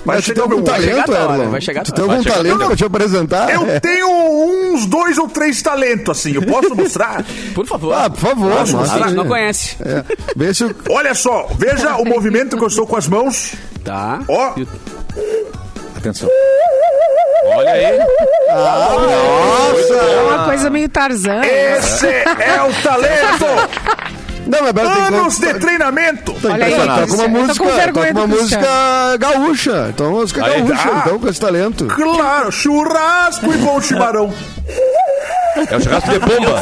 Speaker 5: Mas tu tem algum talento,
Speaker 3: a
Speaker 5: Erlon?
Speaker 3: vai chegar a
Speaker 5: Tu tem algum talento pra te apresentar?
Speaker 7: Eu
Speaker 5: É.
Speaker 7: tenho uns dois ou três talentos, assim. Eu posso mostrar?
Speaker 3: Por favor.
Speaker 5: Ah, por favor.
Speaker 3: a
Speaker 5: mostra
Speaker 3: gente
Speaker 5: aí.
Speaker 3: não conhece.
Speaker 5: É. Vê se o...
Speaker 7: Olha só, veja o movimento que eu estou com as mãos.
Speaker 3: Tá.
Speaker 7: Ó.
Speaker 1: Atenção.
Speaker 8: Olha aí.
Speaker 2: É uma coisa meio Tarzan.
Speaker 7: Esse é o talento!
Speaker 5: Não, mas tem
Speaker 7: Anos
Speaker 5: que...
Speaker 7: de treinamento!
Speaker 2: Olha aí,
Speaker 5: Tá com uma música, tá com uma música gaúcha. Então, uma música
Speaker 8: Aí,
Speaker 5: gaúcha,
Speaker 7: tá.
Speaker 5: então, com esse talento.
Speaker 7: Claro, churrasco e bom chimarrão.
Speaker 8: É o churrasco de pomba.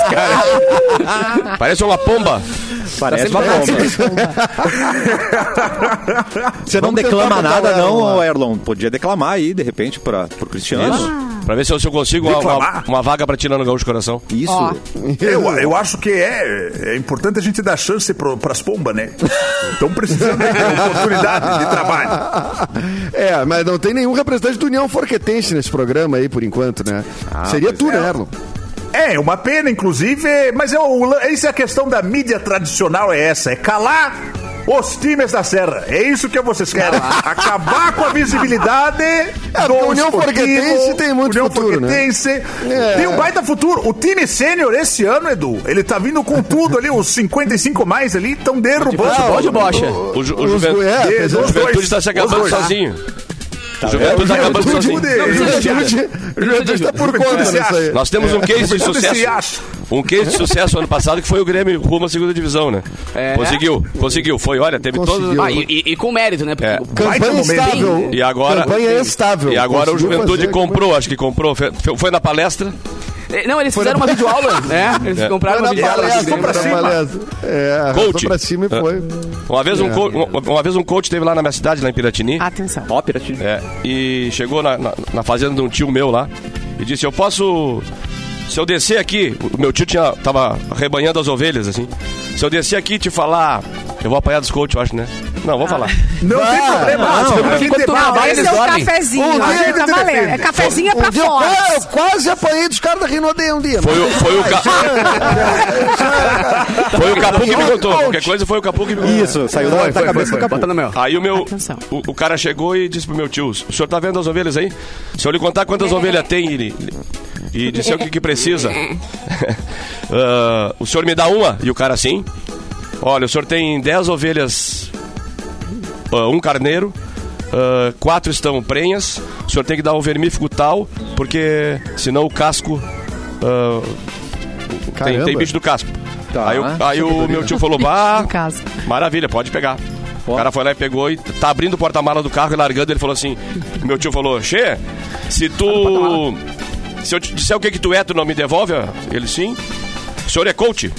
Speaker 8: Parece uma pomba.
Speaker 1: Parece uma bomba. Você não
Speaker 5: Vamos
Speaker 1: declama nada,
Speaker 5: o
Speaker 1: não,
Speaker 5: lá.
Speaker 1: Erlon? Podia declamar aí, de repente, pra, pro Cristiano.
Speaker 8: Isso. Pra ver se eu, se eu consigo uma, uma, uma vaga pra tirar no gaúcho coração.
Speaker 1: Isso.
Speaker 2: Ó.
Speaker 7: Eu, eu acho que é, é importante a gente dar chance pro, pras pombas, né? Estão precisando de oportunidade de trabalho.
Speaker 5: É, mas não tem nenhum representante do União Forquetense nesse programa aí, por enquanto, né? Seria tu, né, Erlon?
Speaker 7: É, uma pena, inclusive, mas é o, essa é a questão da mídia tradicional, é essa, é calar os times da Serra. É isso que vocês querem. Acabar com a visibilidade
Speaker 5: É,
Speaker 7: do
Speaker 5: União Forquetense tem muito
Speaker 7: União
Speaker 5: futuro, né?
Speaker 7: Forquetense
Speaker 5: É.
Speaker 7: Tem um baita futuro. O time sênior esse ano, Edu, ele tá vindo com tudo ali, os 55 mais ali, estão derrubando.
Speaker 3: Futebol de bocha.
Speaker 8: O, Ju- o
Speaker 5: Os-
Speaker 8: Juventude,
Speaker 5: é,
Speaker 8: o
Speaker 7: dois,
Speaker 8: Juventude está se acabando sozinho. Juventude tá acabando
Speaker 5: Juventude,
Speaker 8: sozinho.
Speaker 5: Juventude, Juventude tá por conta
Speaker 7: Juventude
Speaker 5: nisso aí.
Speaker 8: Nós temos um case de sucesso.
Speaker 7: acha.
Speaker 8: Um case de sucesso ano passado que foi o Grêmio rumo à segunda divisão, né?
Speaker 3: É.
Speaker 8: Conseguiu, conseguiu. Foi, olha, teve todo.
Speaker 3: Ah, e, e- com mérito, né? Porque
Speaker 8: É.
Speaker 3: o-
Speaker 5: Campanha estável.
Speaker 8: E agora-
Speaker 5: Campanha estável.
Speaker 8: E agora o Juventude comprou, acho que comprou. Foi na palestra.
Speaker 3: Eh, Não, eles fizeram uma videoaula, né? Eles
Speaker 8: É.
Speaker 3: compraram
Speaker 5: Foi
Speaker 3: uma videoaula.
Speaker 7: Arrastou pra cima.
Speaker 5: É, arrastou
Speaker 8: Coach.
Speaker 5: pra cima e foi.
Speaker 8: Uma vez, um co- uma, uma vez um coach teve lá na minha cidade, lá em Piratini.
Speaker 2: Atenção.
Speaker 1: Ó, Piratini.
Speaker 8: É, e chegou na, na, na fazenda de um tio meu lá e disse: Eu posso. Se eu descer aqui, o meu tio tinha, tava rebanhando as ovelhas, assim. Se eu descer aqui e te falar. Eu vou apanhar dos coach, eu acho, né? Não, vou falar.
Speaker 7: Não tem problema.
Speaker 5: não,
Speaker 7: Não,
Speaker 3: quando tu
Speaker 2: Não,
Speaker 3: trabalha,
Speaker 2: esse é o cafezinho.
Speaker 5: Um
Speaker 2: Ah,
Speaker 5: dia
Speaker 2: tá
Speaker 7: ele
Speaker 2: valendo. É cafezinho pra
Speaker 5: Um
Speaker 2: fora.
Speaker 5: eu quase apanhei dos caras da Rinodê um dia.
Speaker 8: Foi, o- foi o, ca... foi o Capu que me contou. Qualquer coisa foi o Capu que me contou.
Speaker 1: Isso, saiu da, da cabeça do capô.
Speaker 3: Bota no meu.
Speaker 8: Aí o meu. O, o cara chegou e disse pro meu tio: O senhor tá vendo as ovelhas aí? Se eu lhe contar quantas ovelhas tem e, e disser o que, que precisa, ah, o senhor me dá uma? E o cara assim: Olha, o senhor tem 10 ovelhas, ah, um carneiro. ah, quatro estão prenhas, o senhor tem que dar um vermífugo tal, porque senão o casco tem, tem bicho do casco.
Speaker 1: Tá.
Speaker 8: Aí, o- aí o meu tio falou: Bah. Maravilha, pode pegar. O cara foi lá e pegou e tá abrindo o porta-mala do carro e largando. Ele falou assim: Meu tio falou, Xê, se tu. Se eu te disser o que que tu é, tu não me devolve? Ele sim. O senhor é coach?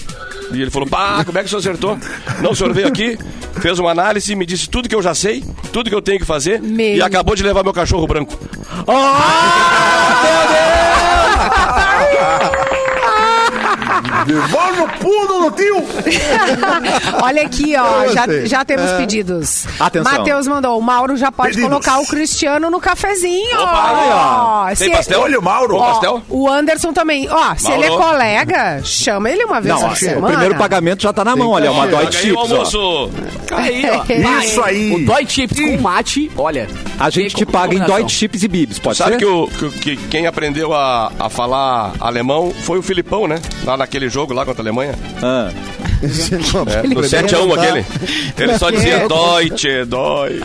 Speaker 8: E ele falou: Pá, como é que o senhor acertou? Não, o senhor veio aqui, fez uma análise, me disse tudo que eu já sei, tudo que eu tenho que fazer
Speaker 2: Meu.
Speaker 8: e acabou de levar meu cachorro branco.
Speaker 7: Devolve o pulo no tio.
Speaker 2: Olha aqui, ó. Já, já temos pedidos.
Speaker 1: Atenção.
Speaker 2: Matheus mandou. O Mauro já pode
Speaker 7: Pedidos.
Speaker 2: colocar o Cristiano no cafezinho.
Speaker 8: Opa, aí,
Speaker 2: ó.
Speaker 8: Tem
Speaker 2: Se-
Speaker 8: pastel?
Speaker 7: Olha o Mauro.
Speaker 8: Ó, pastel?
Speaker 2: O Anderson também. Ó, se ele é
Speaker 8: Mauro.
Speaker 2: colega, chama ele uma vez
Speaker 1: Não,
Speaker 2: por
Speaker 1: ó,
Speaker 2: semana.
Speaker 1: o primeiro pagamento já tá na mão, olha, uma Dói
Speaker 8: Paga aí o
Speaker 1: Chips, ó.
Speaker 8: almoço.
Speaker 3: Aí, ó.
Speaker 7: Isso aí.
Speaker 3: O Dói Chips com mate, olha.
Speaker 1: A gente te paga em. Dói Chips e Bibs, pode
Speaker 8: Sabe
Speaker 1: ser?
Speaker 8: que, que, que quem aprendeu a, a falar alemão foi o Filipão, né? Lá naquele jogo lá contra a Alemanha.
Speaker 1: Ah.
Speaker 8: É, no 7x1 aquele. Ele só dizia Deutsche, Doi.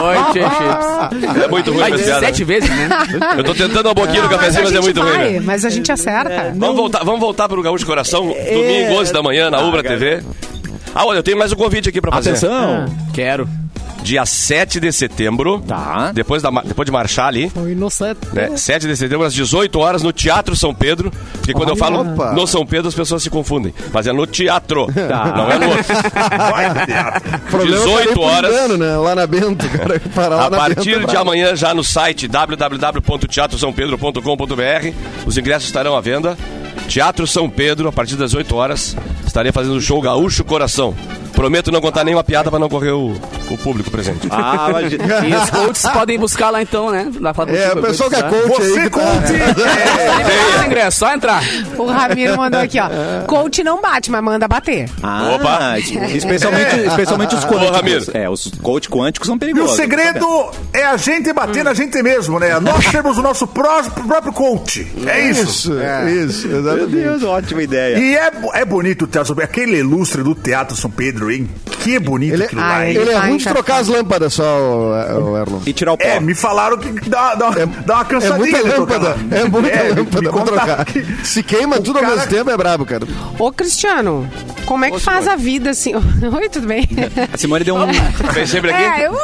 Speaker 3: Dói Chips.
Speaker 8: É muito ruim
Speaker 3: Vai
Speaker 8: essa piada.
Speaker 3: sete vezes, né?
Speaker 8: Eu tô tentando uma boquinha no cafezinho, mas é muito ruim. né?
Speaker 2: Mas a gente acerta.
Speaker 8: Vamos voltar, vamos voltar pro Gaúcho Coração, domingo, 11 da manhã, na Ubra TV. Ah, olha, eu tenho mais um convite aqui pra fazer.
Speaker 1: Atenção.
Speaker 3: Quero.
Speaker 8: Dia 7 de setembro,
Speaker 1: Tá.
Speaker 8: depois, da, depois de marchar ali,
Speaker 2: Foi inocente.
Speaker 8: né? 7 de setembro, às 18 horas, no Teatro São Pedro. Porque quando eu falo
Speaker 5: Opa.
Speaker 8: no São Pedro, as pessoas se confundem. Mas é no teatro, não é no outro.
Speaker 7: Vai, teatro.
Speaker 5: Problema
Speaker 8: 18
Speaker 5: tá ali por
Speaker 8: horas.
Speaker 5: engano, né? Lá na Bento, cara. Parar lá
Speaker 8: A
Speaker 5: na
Speaker 8: partir
Speaker 5: Bento, é
Speaker 8: de
Speaker 5: brabo.
Speaker 8: amanhã, já no site www.teatrosampedro.com.br, os ingressos estarão à venda. Teatro São Pedro, a partir das 8 horas, estarei fazendo o show Gaúcho Coração. Prometo não contar nenhuma piada para não correr o, o público presente.
Speaker 1: Ah, mas...
Speaker 3: E os coaches podem buscar lá então, né? Pra
Speaker 5: É, o pessoal que é coach
Speaker 7: Você,
Speaker 5: aí que tá...
Speaker 7: conte.
Speaker 3: Tem ingresso, só entrar.
Speaker 2: O Ramiro mandou aqui, ó. Coach não bate, mas manda bater.
Speaker 1: Ah,
Speaker 8: Opa.
Speaker 1: es- especialmente, especialmente os quânticos.
Speaker 8: Ramiro.
Speaker 1: É, os coach quânticos são
Speaker 7: E o
Speaker 1: perigosos.
Speaker 7: segredo é a gente bater na gente mesmo, né? Nós temos o nosso pró- próprio coach. É isso.
Speaker 5: Isso, isso,
Speaker 1: Meu
Speaker 5: exatamente.
Speaker 1: Deus, ótima ideia.
Speaker 7: E é, é bonito o teatro, aquele ilustre do Teatro São Pedro, hein? Que bonito
Speaker 5: Ele,
Speaker 7: aquilo
Speaker 2: Ah,
Speaker 7: lá, hein?
Speaker 5: ele é ruim de
Speaker 2: tá
Speaker 5: trocar as lâmpadas só, o, o Erlon.
Speaker 1: E tirar o pó.
Speaker 7: É, me falaram que dá, dá, dá uma
Speaker 5: É
Speaker 7: cansadinha.
Speaker 5: muita
Speaker 7: de trocar
Speaker 5: lâmpada, é muita
Speaker 7: me
Speaker 5: lâmpada pra trocar.
Speaker 7: que-
Speaker 5: Se queima tudo ao
Speaker 7: cara-
Speaker 5: mesmo tempo, é brabo, cara.
Speaker 2: Ô, Cristiano, como é que faz a vida assim? Oi, tudo bem?
Speaker 1: A Simone deu um...
Speaker 8: Sempre aqui?
Speaker 2: É, eu,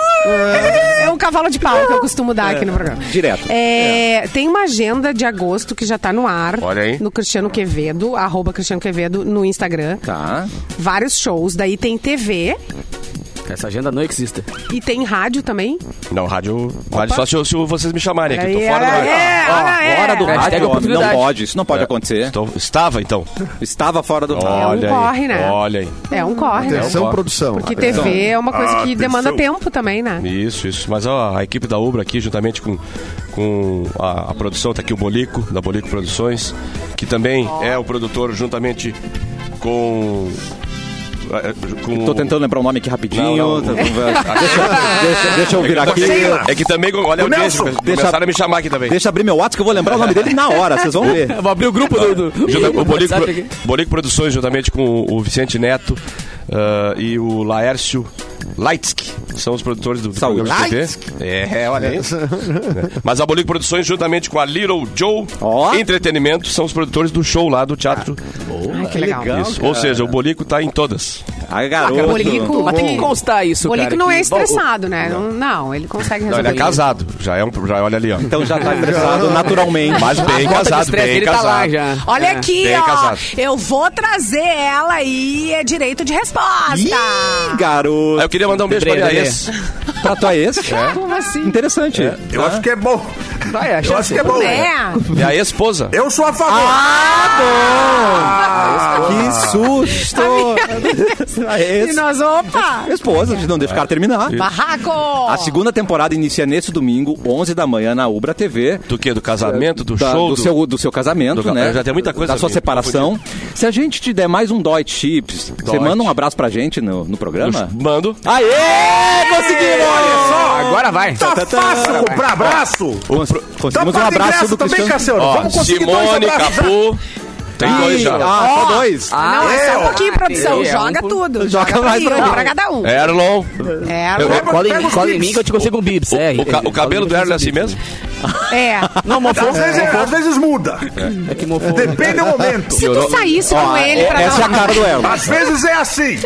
Speaker 2: é um cavalo de pau que eu costumo dar aqui no programa.
Speaker 1: Direto.
Speaker 2: É, Tem uma agenda de agosto que já tá no ar.
Speaker 8: Olha aí.
Speaker 2: No Cristiano Quevedo, arroba Cristiano Quevedo no Instagram.
Speaker 1: Tá.
Speaker 2: Vários shows. Daí tem TV
Speaker 3: Essa agenda não existe.
Speaker 2: e tem rádio também.
Speaker 8: Não, rádio, rádio só se, se vocês me chamarem aqui. Tô
Speaker 2: Aí,
Speaker 8: fora do rádio.
Speaker 2: é, olha, é.
Speaker 1: Fora do rádio, homem. Não pode. Isso não pode acontecer.
Speaker 8: Estou- estava, então.
Speaker 1: Estava fora do rádio.
Speaker 8: Olha aí.
Speaker 2: corre, né?
Speaker 8: Olha aí.
Speaker 2: É um corre, né?
Speaker 5: Atenção, produção.
Speaker 2: Porque TV é uma coisa que
Speaker 7: Atenção.
Speaker 2: demanda tempo também, né?
Speaker 8: Isso, isso. Mas ó, a equipe da Ubra aqui, juntamente com, com a, a produção, tá aqui o Bolico, da Bolico Produções, que também é o produtor juntamente com. É, com
Speaker 1: Tô tentando lembrar o nome aqui rapidinho.
Speaker 8: Não, não.
Speaker 1: Deixa, deixa- deixa eu vir aqui.
Speaker 8: É que também, olha,
Speaker 7: O Nelson,
Speaker 8: começaram a me chamar aqui também.
Speaker 1: Deixa eu abrir meu WhatsApp que eu vou lembrar o nome dele na hora, vocês vão ver.
Speaker 3: Eu vou abrir o grupo do. do,
Speaker 8: Junta- o Bolico. Bolico Produções, juntamente com o Vicente Neto ah, e o Laércio Leitsky. são os produtores do
Speaker 1: Saúde.
Speaker 8: programa de TV. É, olha aí. Mas a Bolico Produções, juntamente com a Little Joe
Speaker 1: Ó.
Speaker 8: Entretenimento, são os produtores do show lá do teatro.
Speaker 2: Que legal.
Speaker 8: Isso. Ou seja, o Bolico tá em todas.
Speaker 1: Ai, garoto.
Speaker 2: Bolico,
Speaker 3: Mas tem que constar isso,
Speaker 2: Bolico
Speaker 3: cara.
Speaker 2: não é
Speaker 3: que-
Speaker 2: estressado, né? Não, não, ele consegue
Speaker 8: Não,
Speaker 2: resolver.
Speaker 8: ele é casado. Já é um. Já olha ali, ó.
Speaker 1: Então já tá estressado naturalmente.
Speaker 8: Mas bem
Speaker 3: A de
Speaker 8: casado,
Speaker 3: estresse
Speaker 8: bem
Speaker 3: dele tá
Speaker 8: casado.
Speaker 3: lá já.
Speaker 2: Olha
Speaker 3: É.
Speaker 2: aqui,
Speaker 8: bem
Speaker 2: ó.
Speaker 8: casado.
Speaker 2: Eu vou trazer ela e é direito de resposta.
Speaker 1: Ih, garoto.
Speaker 8: Aí eu queria mandar um beijo pra minha
Speaker 3: Debreia,
Speaker 8: ex.
Speaker 1: Pra tua ex?
Speaker 2: Como assim?
Speaker 1: Interessante.
Speaker 7: Eu acho que é bom.
Speaker 3: Vai, acho
Speaker 7: Eu acho que é bom.
Speaker 2: É.
Speaker 8: Minha ex-esposa.
Speaker 7: Eu sou a favor.
Speaker 1: Que susto! A
Speaker 2: E
Speaker 1: ex.
Speaker 2: nós, opa!
Speaker 1: Esposa, não deixa o cara terminar.
Speaker 2: Barraco!
Speaker 1: A segunda temporada inicia nesse domingo, 11 da manhã, na Ubra TV.
Speaker 8: Do quê? Do casamento? Do
Speaker 1: Da-
Speaker 8: show?
Speaker 1: do, seu, do seu casamento,
Speaker 8: do-
Speaker 1: né?
Speaker 8: já tem muita coisa
Speaker 1: Da sua
Speaker 8: ali,
Speaker 1: separação. Se a gente te der mais um Dói Chips, você
Speaker 8: Dói.
Speaker 1: manda um abraço pra gente no, no programa?
Speaker 8: Mando.
Speaker 1: Aê! Conseguimos!
Speaker 7: Olha só.
Speaker 3: Agora vai.
Speaker 7: Tá fácil comprar abraço.
Speaker 1: Cons- Conseguimos um abraço do
Speaker 7: também,
Speaker 1: Cristiano.
Speaker 7: Cassiano.
Speaker 8: Ó,
Speaker 7: Vamos conseguir dois
Speaker 8: Simone,
Speaker 7: abraços.
Speaker 8: Capu. Tem dois
Speaker 1: Ih,
Speaker 8: já.
Speaker 1: Ah, só dois.
Speaker 2: Não, é só um
Speaker 7: É,
Speaker 2: pouquinho, produção.
Speaker 3: é,
Speaker 2: Joga
Speaker 3: um
Speaker 2: tudo.
Speaker 1: Joga
Speaker 2: Joga
Speaker 1: mais
Speaker 2: pra,
Speaker 1: pra
Speaker 2: mim, pra cada um.
Speaker 8: Erlon.
Speaker 2: É,
Speaker 7: Pega-
Speaker 3: Cola em, mim que eu te consigo um bibs. É,
Speaker 8: O, ca- o cabelo do Erlon é assim mesmo?
Speaker 2: É.
Speaker 3: Não, mofou.
Speaker 7: Às vezes, às vezes muda.
Speaker 3: É que mofou.
Speaker 7: Depende do momento.
Speaker 2: Se tu saísse com ele pra
Speaker 1: Essa é
Speaker 2: dar
Speaker 1: a cara do Elmo.
Speaker 7: Às vezes é assim.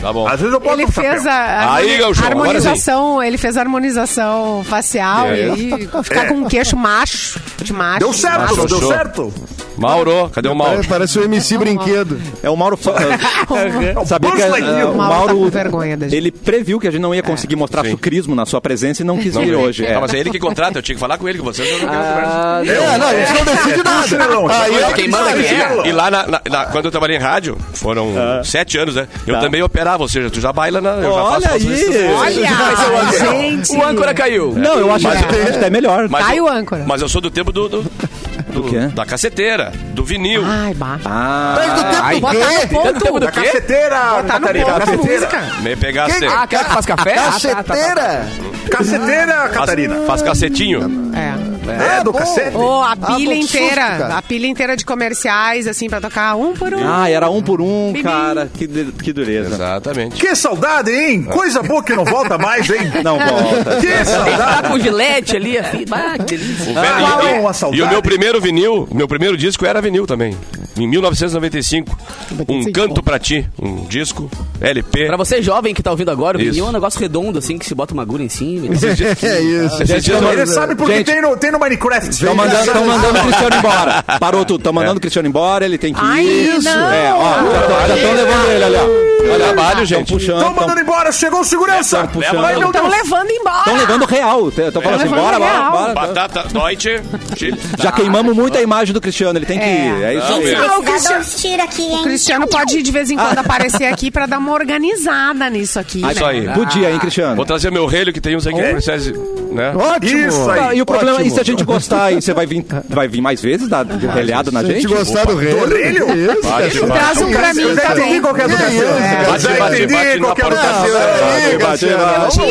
Speaker 8: Tá bom.
Speaker 7: Às vezes eu boto
Speaker 2: Ele
Speaker 7: um
Speaker 2: fez a
Speaker 8: Aí, Gauchão,
Speaker 2: harmonização, ele fez a harmonização facial
Speaker 1: É.
Speaker 2: e aí ficar com um queixo macho, de macho.
Speaker 7: Deu certo, deu
Speaker 8: show.
Speaker 7: certo?
Speaker 8: Mauro, cadê o Mauro?
Speaker 5: Parece, o MC Brinquedo.
Speaker 1: É o Mauro. fa- Sabia que é, é, o
Speaker 2: Mauro tá
Speaker 1: Mauro.
Speaker 2: com vergonha da gente.
Speaker 1: Ele previu que a gente não ia conseguir mostrar
Speaker 8: Sim.
Speaker 1: sucrismo na sua presença e não quis vir hoje. É.
Speaker 8: Não, mas é ele que contrata, eu tinha que falar com ele, com vocês. Eu não.
Speaker 3: Ah,
Speaker 5: É, não, a gente não decide nada.
Speaker 7: Chinelão.
Speaker 5: Aí,
Speaker 7: Olha,
Speaker 3: quem manda quem é.
Speaker 8: E lá, na- na- na- quando eu trabalhei em rádio, foram sete anos, né? Eu
Speaker 1: Tá.
Speaker 8: também operava, ou seja, tu já baila, na, eu já faço
Speaker 1: Olha
Speaker 8: faço isso também.
Speaker 2: Olha, gente.
Speaker 3: O âncora caiu.
Speaker 1: Não, eu acho, que até melhor.
Speaker 8: Mas
Speaker 2: Cai
Speaker 8: eu-
Speaker 2: o âncora.
Speaker 8: Mas eu sou do tempo do, do, do-
Speaker 1: quê?
Speaker 8: da caceteira, do vinil.
Speaker 2: Ai, bah.
Speaker 1: Ah,
Speaker 5: Mas do tempo
Speaker 3: Ai,
Speaker 5: do
Speaker 2: Botar no
Speaker 5: quê?
Speaker 3: Tanto tempo
Speaker 2: ponto.
Speaker 3: do
Speaker 7: Da
Speaker 3: quê?
Speaker 7: caceteira,
Speaker 2: Botar no
Speaker 7: Catarina.
Speaker 2: ponto
Speaker 7: Caceteira.
Speaker 2: música.
Speaker 8: Me pegaste.
Speaker 3: Ah, aquela que faz café? Ah, tá, tá, tá.
Speaker 5: Caceteira.
Speaker 7: Caceteira, Catarina.
Speaker 8: faz cacetinho.
Speaker 2: É.
Speaker 7: É, do
Speaker 5: bom.
Speaker 7: cacete.
Speaker 2: Ô, a
Speaker 5: Ah,
Speaker 2: pilha
Speaker 5: tô
Speaker 2: inteira.
Speaker 5: susto, cara.
Speaker 2: a pilha inteira de comerciais, assim, pra tocar um por um.
Speaker 1: ah, era um por um, cara. Que, de- que dureza.
Speaker 8: Exatamente.
Speaker 7: Que saudade, hein? Coisa boa que não volta mais, hein?
Speaker 1: Não volta.
Speaker 7: Que
Speaker 3: Tá
Speaker 7: saudade.
Speaker 3: com gilete ali, assim. Ah, que delícia.
Speaker 8: O velho-
Speaker 7: qual
Speaker 8: e-
Speaker 7: é uma
Speaker 8: e,
Speaker 7: saudade?
Speaker 8: o meu primeiro vinil, meu primeiro disco era vinil também. Em 1995. Um Canto Pra Ti. Um disco, LP.
Speaker 3: Pra você jovem que tá ouvindo agora, o
Speaker 8: Isso.
Speaker 3: vinil é um negócio redondo, assim, que se bota uma agulha em cima.
Speaker 5: É isso.
Speaker 8: Esses dias
Speaker 7: Ele sabe porque
Speaker 1: Gente.
Speaker 7: tem no, tem no Minecraft.
Speaker 1: Estão mandando, tão mandando o Cristiano embora. Parou tudo. Estão mandando o Cristiano embora, ele tem que
Speaker 2: Ai,
Speaker 1: ir.
Speaker 2: não.
Speaker 1: É, ó, já estão levando ele, olha. Olha,
Speaker 8: Trabalho,
Speaker 1: Estão
Speaker 8: gente.
Speaker 1: puxando.
Speaker 7: Estão
Speaker 1: Estão
Speaker 7: mandando embora, chegou o segurança.
Speaker 1: puxando.
Speaker 7: Ai, meu
Speaker 2: Estão
Speaker 7: Deus.
Speaker 2: levando embora.
Speaker 1: Estão levando real. Estão falando assim,
Speaker 2: levando
Speaker 1: bora, bora,
Speaker 2: real.
Speaker 1: bora.
Speaker 8: Batata Deutsche.
Speaker 1: Já queimamos muito a imagem do Cristiano, ele tem que
Speaker 2: É.
Speaker 1: ir. É isso
Speaker 8: Não,
Speaker 1: aí.
Speaker 8: ele-
Speaker 2: Ah, o Cristiano,
Speaker 6: tiros aqui, hein?
Speaker 2: o Cristiano pode de vez em quando aparecer aqui pra dar uma organizada nisso aqui,
Speaker 1: Ah,
Speaker 2: né?
Speaker 8: Isso aí.
Speaker 1: Podia, hein, Cristiano?
Speaker 8: Vou trazer meu relho que tem uns aí que precisa, né?
Speaker 5: Ótimo.
Speaker 7: Isso aí.
Speaker 1: Ah, e o problema é,
Speaker 5: Ótimo.
Speaker 1: se a gente gostar, e você vai vir, vai vir mais vezes dar relhada na
Speaker 5: Se a gente
Speaker 1: gente?
Speaker 5: gostar do rei.
Speaker 7: Orelho?
Speaker 5: Isso.
Speaker 2: Traz um pra mim também.
Speaker 7: qual que é do.
Speaker 8: Bate, bate, bate na
Speaker 7: é do
Speaker 2: Eu tinha,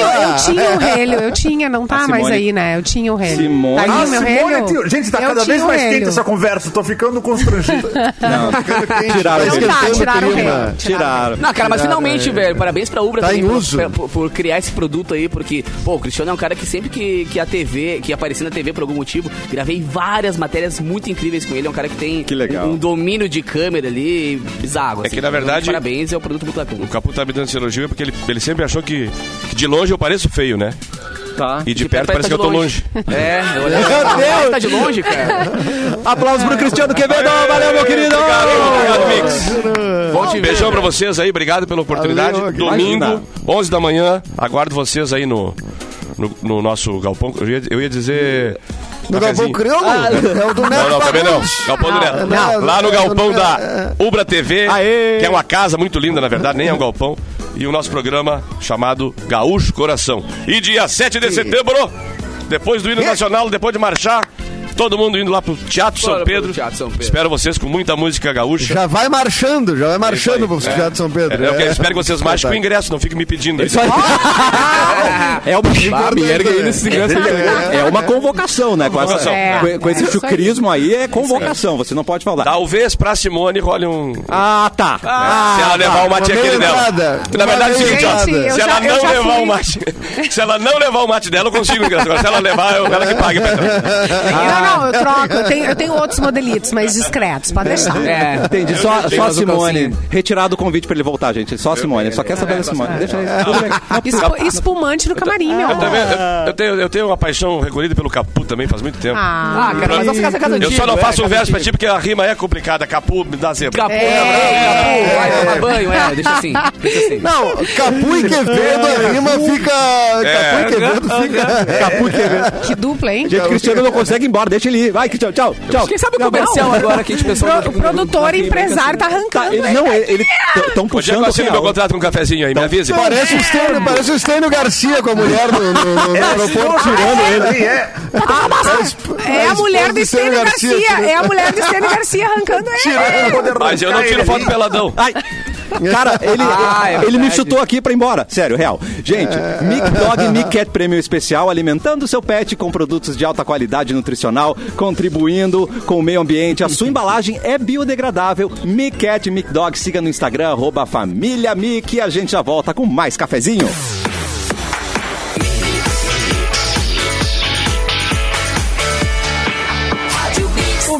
Speaker 5: lá.
Speaker 2: eu tinha um relho, eu tinha, não tá mais aí, né? Eu tinha um relho.
Speaker 1: Simone-
Speaker 2: Tá aí
Speaker 7: Ah,
Speaker 2: o meu
Speaker 7: Simone,
Speaker 2: relho?
Speaker 7: tio. Gente, tá cada vez mais quente
Speaker 2: relho.
Speaker 7: essa conversa. Tô ficando constrangido.
Speaker 1: Tiraram,
Speaker 2: Não
Speaker 5: esquentando
Speaker 2: tiraram o
Speaker 5: o clima.
Speaker 2: relho.
Speaker 1: Tiraram.
Speaker 3: Não, cara, mas finalmente, velho, parabéns pra Ubra
Speaker 5: Tá
Speaker 3: também
Speaker 5: em
Speaker 3: por,
Speaker 5: uso.
Speaker 3: por- por criar esse produto aí, porque, pô, o Cristiano é um cara que sempre que, que a TV, que aparecia na TV por algum motivo, gravei várias matérias muito incríveis com ele. É um cara que tem
Speaker 1: Que.
Speaker 3: Um, um domínio de câmera ali bizarro. assim.
Speaker 8: que, na verdade-
Speaker 3: Parabéns, é um produto muito bacana.
Speaker 8: O Capu tá me dando esse elogio porque ele, ele sempre achou que, que de longe eu pareço feio, né?
Speaker 1: Tá.
Speaker 8: E de perto parece que eu tô longe.
Speaker 3: É, eu olhei.
Speaker 1: Meu Deus!
Speaker 3: Tá de longe, cara.
Speaker 1: Aplausos pro Cristiano Quevedo. Valeu, meu querido.
Speaker 8: Obrigado, Mix.
Speaker 3: Bom te ver.
Speaker 8: Beijão pra vocês aí, obrigado pela oportunidade.
Speaker 5: Valeu,
Speaker 8: Domingo,
Speaker 1: imagina.
Speaker 8: 11 da manhã, aguardo vocês aí no, no, no nosso galpão. Eu ia, eu ia dizer.
Speaker 5: No Galpão. Crioulo? É o do Neto
Speaker 8: Não, não, também não. Galpão do Neto.
Speaker 5: não.
Speaker 8: Lá no galpão da Ubra TV,
Speaker 1: Aê.
Speaker 8: que é uma casa muito linda, na verdade, nem é um galpão. E o nosso programa chamado Gaúcho Coração. E dia 7 de setembro, depois do hino nacional, depois de marchar, Todo mundo indo lá pro Teatro São
Speaker 3: pro
Speaker 8: Pedro.
Speaker 3: Teatro São Pedro.
Speaker 8: Espero vocês com muita música gaúcha.
Speaker 5: Já vai marchando, já vai marchando pro
Speaker 8: É.
Speaker 5: Teatro São Pedro.
Speaker 8: É, eu
Speaker 5: É.
Speaker 8: espero que vocês marchem com o ingresso, não fiquem me pedindo aí.
Speaker 1: É uma,
Speaker 3: ingresso.
Speaker 1: é uma convocação, né? Com, essa-
Speaker 8: Convocação.
Speaker 2: É.
Speaker 1: com- com esse
Speaker 2: Isso aí.
Speaker 1: chucrismo aí é convocação, você não pode falar.
Speaker 8: Talvez pra Simone role um.
Speaker 1: Ah, tá.
Speaker 8: se ela levar o mate aquele dela. Na verdade é o seguinte, ó.
Speaker 2: Eu
Speaker 8: Se ela
Speaker 2: eu
Speaker 8: não levar o mate. Se ela não levar o mate dela, eu consigo o ingresso. Agora, se ela levar, eu ela que paga. pra ela.
Speaker 2: Não, eu troco. Eu tenho, eu tenho outros modelitos, mais discretos, pode deixar.
Speaker 3: É.
Speaker 1: Entendi. Só, só Simone. Retirado o convite pra ele voltar, gente. Só a Simone. Só quer saber da Simone. Deixa aí. Tudo bem.
Speaker 2: Espu- espumante no camarim, meu
Speaker 8: Eu,
Speaker 2: amor.
Speaker 8: também, eu, eu tenho, eu tenho uma paixão recolhida pelo Capu também faz muito tempo.
Speaker 2: Ah,
Speaker 3: Ah, cara, mas nossa casa é casa
Speaker 8: eu
Speaker 3: antiga.
Speaker 8: só não
Speaker 3: é,
Speaker 8: faço
Speaker 3: casa
Speaker 8: verso pra
Speaker 3: antiga.
Speaker 8: ti porque a rima é complicada. Capu me dá zebra.
Speaker 3: Capu, Capu, vai tomar banho, é, deixa assim. Deixa assim.
Speaker 5: Não, Capu e Quevedo, a rima fica. Capu e Quevedo fica.
Speaker 1: Capu Quevedo.
Speaker 2: que dupla, hein?
Speaker 1: Gente, Cristiano não consegue ir embora. Deixa ele ir. Vai, Cristiano. Tchau, tchau.
Speaker 3: Quem sabe o comercial agora que a gente pensou...
Speaker 2: Pro- o produtor empresário tá
Speaker 1: Tá,
Speaker 2: arrancando.
Speaker 1: ele,
Speaker 2: ele.
Speaker 1: não, ele estão
Speaker 8: Onde é que eu
Speaker 1: puxando
Speaker 8: meu contrato com um cafezinho aí? Me avise.
Speaker 5: Parece o parece o Stênio Garcia com a mulher no, no, no, no aeroporto tirando ele.
Speaker 7: É.
Speaker 2: É a mulher do Estênio Garcia. É a mulher do Estênio Garcia arrancando ele.
Speaker 8: Mas eu não tiro foto peladão.
Speaker 1: Ai. Cara, ele,
Speaker 3: Ah, é
Speaker 1: ele me chutou aqui pra ir embora. Sério, real. Gente, Mic Dog Mic Cat Prêmio Especial, alimentando seu pet com produtos de alta qualidade nutricional, contribuindo com o meio ambiente. A sua embalagem é biodegradável. Mic Cat Mic Dog, siga no Instagram, arroba família Mic. E a gente já volta com mais cafezinho.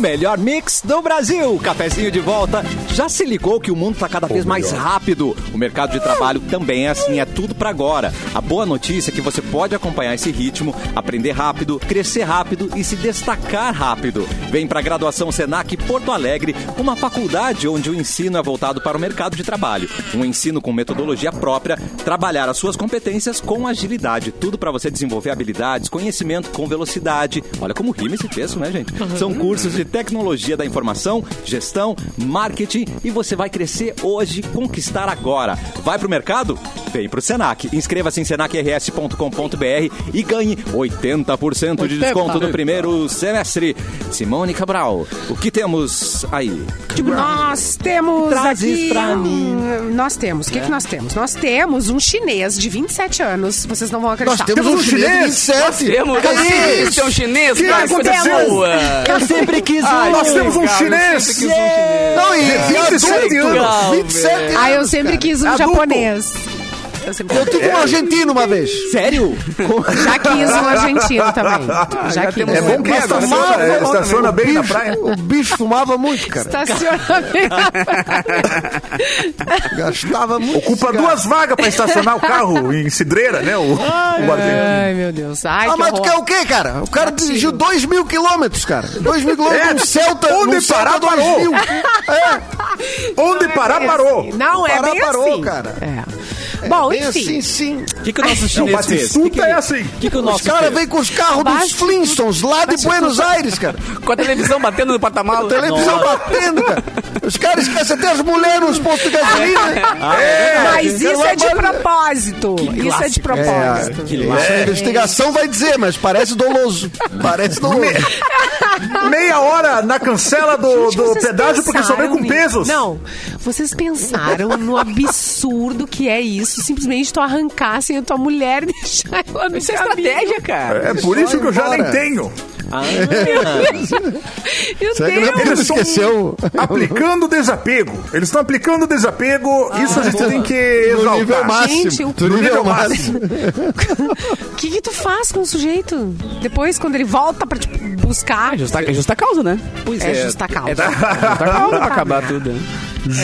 Speaker 1: Melhor mix do Brasil. Cafezinho de volta. Já se ligou que o mundo está cada vez mais rápido? O mercado de trabalho também é assim, é tudo para agora. A boa notícia é que você pode acompanhar esse ritmo, aprender rápido, crescer rápido e se destacar rápido. Vem para a graduação Senac Porto Alegre, uma faculdade onde o ensino é voltado para o mercado de trabalho. Um ensino com metodologia própria, trabalhar as suas competências com agilidade. Tudo para você desenvolver habilidades, conhecimento com velocidade. Olha como rima esse texto, né, gente? São cursos de tecnologia da informação, gestão, marketing e você vai crescer hoje, conquistar agora. Vai pro mercado? Vem pro Senac. Inscreva-se em senacrs.com.br e ganhe 80% de desconto no primeiro semestre. Simone Cabral, o que temos aí?
Speaker 2: Nós temos
Speaker 1: Trazes
Speaker 2: aqui...
Speaker 1: pra mim.
Speaker 2: Nós temos. O que, que nós temos? Nós temos um chinês de 27 anos. Vocês não vão
Speaker 5: Nós
Speaker 2: acreditar.
Speaker 5: temos um chinês de 27.
Speaker 3: Temos
Speaker 5: Cadê?
Speaker 3: esse é um chinês,
Speaker 7: Que
Speaker 3: cara, coisa
Speaker 7: aconteceu?
Speaker 3: boa.
Speaker 1: Eu sempre quis
Speaker 3: Ai,
Speaker 7: Nós
Speaker 3: que
Speaker 7: temos um
Speaker 3: legal,
Speaker 7: chinês.
Speaker 3: um.
Speaker 5: Não, e
Speaker 7: 27
Speaker 5: 27
Speaker 7: anos.
Speaker 5: anos. 27 anos.
Speaker 2: Ah, eu sempre quis um
Speaker 5: Adulto.
Speaker 2: japonês. Eu
Speaker 5: Eu tive um argentino uma vez.
Speaker 1: Sério?
Speaker 2: Já quis um argentino também. Já quis.
Speaker 7: É bom que estaciona,
Speaker 5: fumava,
Speaker 7: é, estaciona
Speaker 5: o
Speaker 7: bem na
Speaker 5: bicho-
Speaker 7: praia.
Speaker 5: O bicho fumava muito, cara.
Speaker 2: Estacionamento.
Speaker 5: Gastava muito.
Speaker 7: Ocupa
Speaker 5: cigarro.
Speaker 7: duas vagas pra estacionar o carro em Cidreira, né? O, o argentino.
Speaker 2: Ai, meu Deus. Ai,
Speaker 5: Ah,
Speaker 2: que
Speaker 5: mas tu quer o quê, cara? O cara dirigiu 2 mil quilômetros, cara. 2 mil quilômetros
Speaker 7: É,
Speaker 5: num Celta.
Speaker 7: onde
Speaker 5: Celta
Speaker 7: parar,
Speaker 5: 2000.
Speaker 7: parou.
Speaker 5: É,
Speaker 7: Onde parar, parou.
Speaker 2: Não, é
Speaker 5: Parar,
Speaker 2: bem
Speaker 5: parou,
Speaker 2: assim.
Speaker 5: cara.
Speaker 2: É. Bom,
Speaker 5: bem
Speaker 2: enfim.
Speaker 5: assim, sim.
Speaker 1: O que, que o nosso
Speaker 7: Não,
Speaker 1: chinês fez? O que, que,
Speaker 7: é assim.
Speaker 1: que, que o
Speaker 5: Os
Speaker 1: nosso
Speaker 5: caras
Speaker 1: fez?
Speaker 5: vêm com os carros dos Flintstones lá de Buenos Aires, cara.
Speaker 3: Com a televisão batendo no porta-malas.
Speaker 5: Televisão batendo, cara. Os caras esquecem até as mulheres nos postos de gasolina.
Speaker 2: Mas isso é de propósito. Isso é de
Speaker 5: É,
Speaker 2: propósito.
Speaker 1: Que
Speaker 5: Isso a investigação vai dizer, mas parece doloso. Parece doloso.
Speaker 7: Meia hora na cancela do,
Speaker 2: Gente,
Speaker 7: do pedágio porque só vem com pesos.
Speaker 2: Não, vocês pensaram no absurdo que é isso, simplesmente tu arrancar sem a tua mulher e deixar ela no
Speaker 3: Isso é
Speaker 2: caminho.
Speaker 3: estratégia, cara.
Speaker 7: É por isso que eu já nem
Speaker 5: embora.
Speaker 7: Tenho.
Speaker 2: Meu
Speaker 5: é
Speaker 2: Deus.
Speaker 5: tu
Speaker 7: Eles
Speaker 5: esqueceu?
Speaker 7: aplicando desapego. Eles estão aplicando desapego. Isso a gente tem que
Speaker 5: No nível
Speaker 7: exaltar.
Speaker 5: máximo.
Speaker 2: Gente, o-
Speaker 5: no nível máximo.
Speaker 2: O que, que tu faz com o sujeito? Depois, quando ele volta pra te buscar,
Speaker 3: É justa, é justa causa, né?
Speaker 1: Pois
Speaker 2: é
Speaker 1: é.
Speaker 2: justa causa.
Speaker 3: Justa causa pra acabar tudo. né?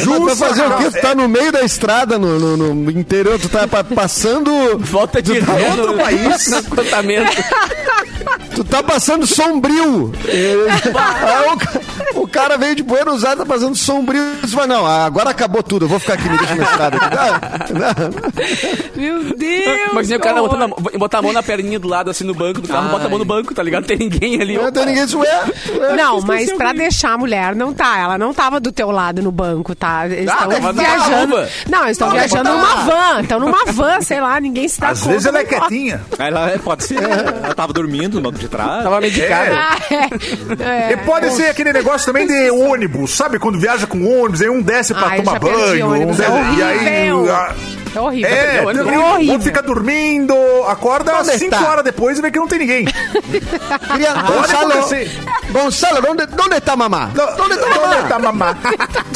Speaker 5: Tu vai fazer o quê? Tu tá no meio da estrada, no, no- no interior, tu tá pa- passando.
Speaker 3: Volta de
Speaker 5: tá
Speaker 3: ré
Speaker 5: outro
Speaker 3: no-
Speaker 5: país.
Speaker 3: no.
Speaker 5: Tu tá passando sombrio. É, Aí o, o cara veio de Buenos Aires, tá fazendo sombrio. Fala, não, agora acabou tudo, eu vou ficar aqui, me deixa na estrada.
Speaker 2: Meu Deus!
Speaker 3: Imagina o cara botando a, botar a mão na perninha do lado, assim, no banco do carro, bota a mão no banco, tá ligado? Não tem ninguém ali.
Speaker 5: Não tem ninguém isso é. é.
Speaker 2: Não, mas pra deixar a mulher, não tá. Ela não tava do teu lado no banco, tá? Eles
Speaker 3: Ah,
Speaker 2: estão viajando. Não, eles estão viajando numa van. Estão numa van, sei lá, ninguém se dá
Speaker 7: Às
Speaker 2: conta.
Speaker 7: vezes ela é quietinha.
Speaker 1: Ela é, pode ser. Ela tava dormindo no banco de
Speaker 3: Tava medicada.
Speaker 2: Ah, é.
Speaker 7: E
Speaker 2: É.
Speaker 7: pode ser aquele negócio também de ônibus, sabe? Quando viaja com ônibus, aí um desce pra
Speaker 2: Ai,
Speaker 7: tomar banho, um
Speaker 2: ônibus, é
Speaker 7: desce, e aí.
Speaker 2: horrível.
Speaker 7: Ah,
Speaker 2: É horrível.
Speaker 7: É,
Speaker 2: é
Speaker 7: terrível.
Speaker 2: horrível.
Speaker 7: O outro fica dormindo, acorda
Speaker 5: Onde
Speaker 7: 5
Speaker 5: está?
Speaker 7: horas depois e vê que não tem ninguém.
Speaker 5: Queria- Gonzalo,
Speaker 7: acontecer.
Speaker 5: Gonzalo, ¿dónde, ¿dónde está mamá?
Speaker 7: Não,
Speaker 5: ¿Dónde está mamá?
Speaker 7: ¿Dónde está mamá?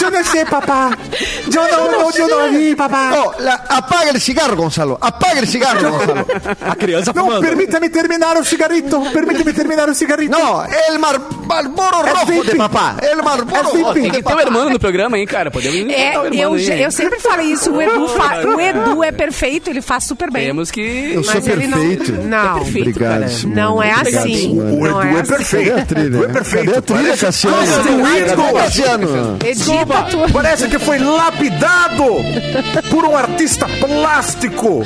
Speaker 7: Eu não sei, papá. Eu não, não, eu não vi, papá.
Speaker 5: Oh, la- apaga el cigarro, Gonzalo. Apaga el cigarro, Gonzalo.
Speaker 1: A criança
Speaker 7: Não,
Speaker 1: fumando.
Speaker 7: permita-me terminar o cigarrito. Permita-me terminar o cigarrito.
Speaker 5: No, el mar, Marlboro rojo
Speaker 7: VIP.
Speaker 5: de papá. El Marlboro
Speaker 7: VIP.
Speaker 5: rojo
Speaker 3: Tem
Speaker 5: de
Speaker 3: que ter o
Speaker 5: papá.
Speaker 3: irmão no programa, hein, cara? Podemos
Speaker 2: É,
Speaker 3: o
Speaker 2: eu, eu sempre falei isso. O Edu, fa- o Edu é perfeito, ele faz super bem.
Speaker 3: Temos que...
Speaker 5: Eu sou
Speaker 2: ele não-
Speaker 5: perfeito.
Speaker 2: Não,
Speaker 3: perfeito,
Speaker 5: Obrigado,
Speaker 3: cara.
Speaker 5: Simone.
Speaker 2: não é
Speaker 5: Obrigado,
Speaker 2: assim.
Speaker 5: Simone.
Speaker 7: O
Speaker 2: Não
Speaker 7: Edu é
Speaker 2: assim.
Speaker 7: perfeito.
Speaker 5: Cadê a trilha?
Speaker 7: É perfeito.
Speaker 5: Cadê a trilha,
Speaker 7: Parece-
Speaker 5: Cassiano? Cadê, Cassiano?
Speaker 2: Tu.
Speaker 7: Parece que foi lapidado por um artista plástico.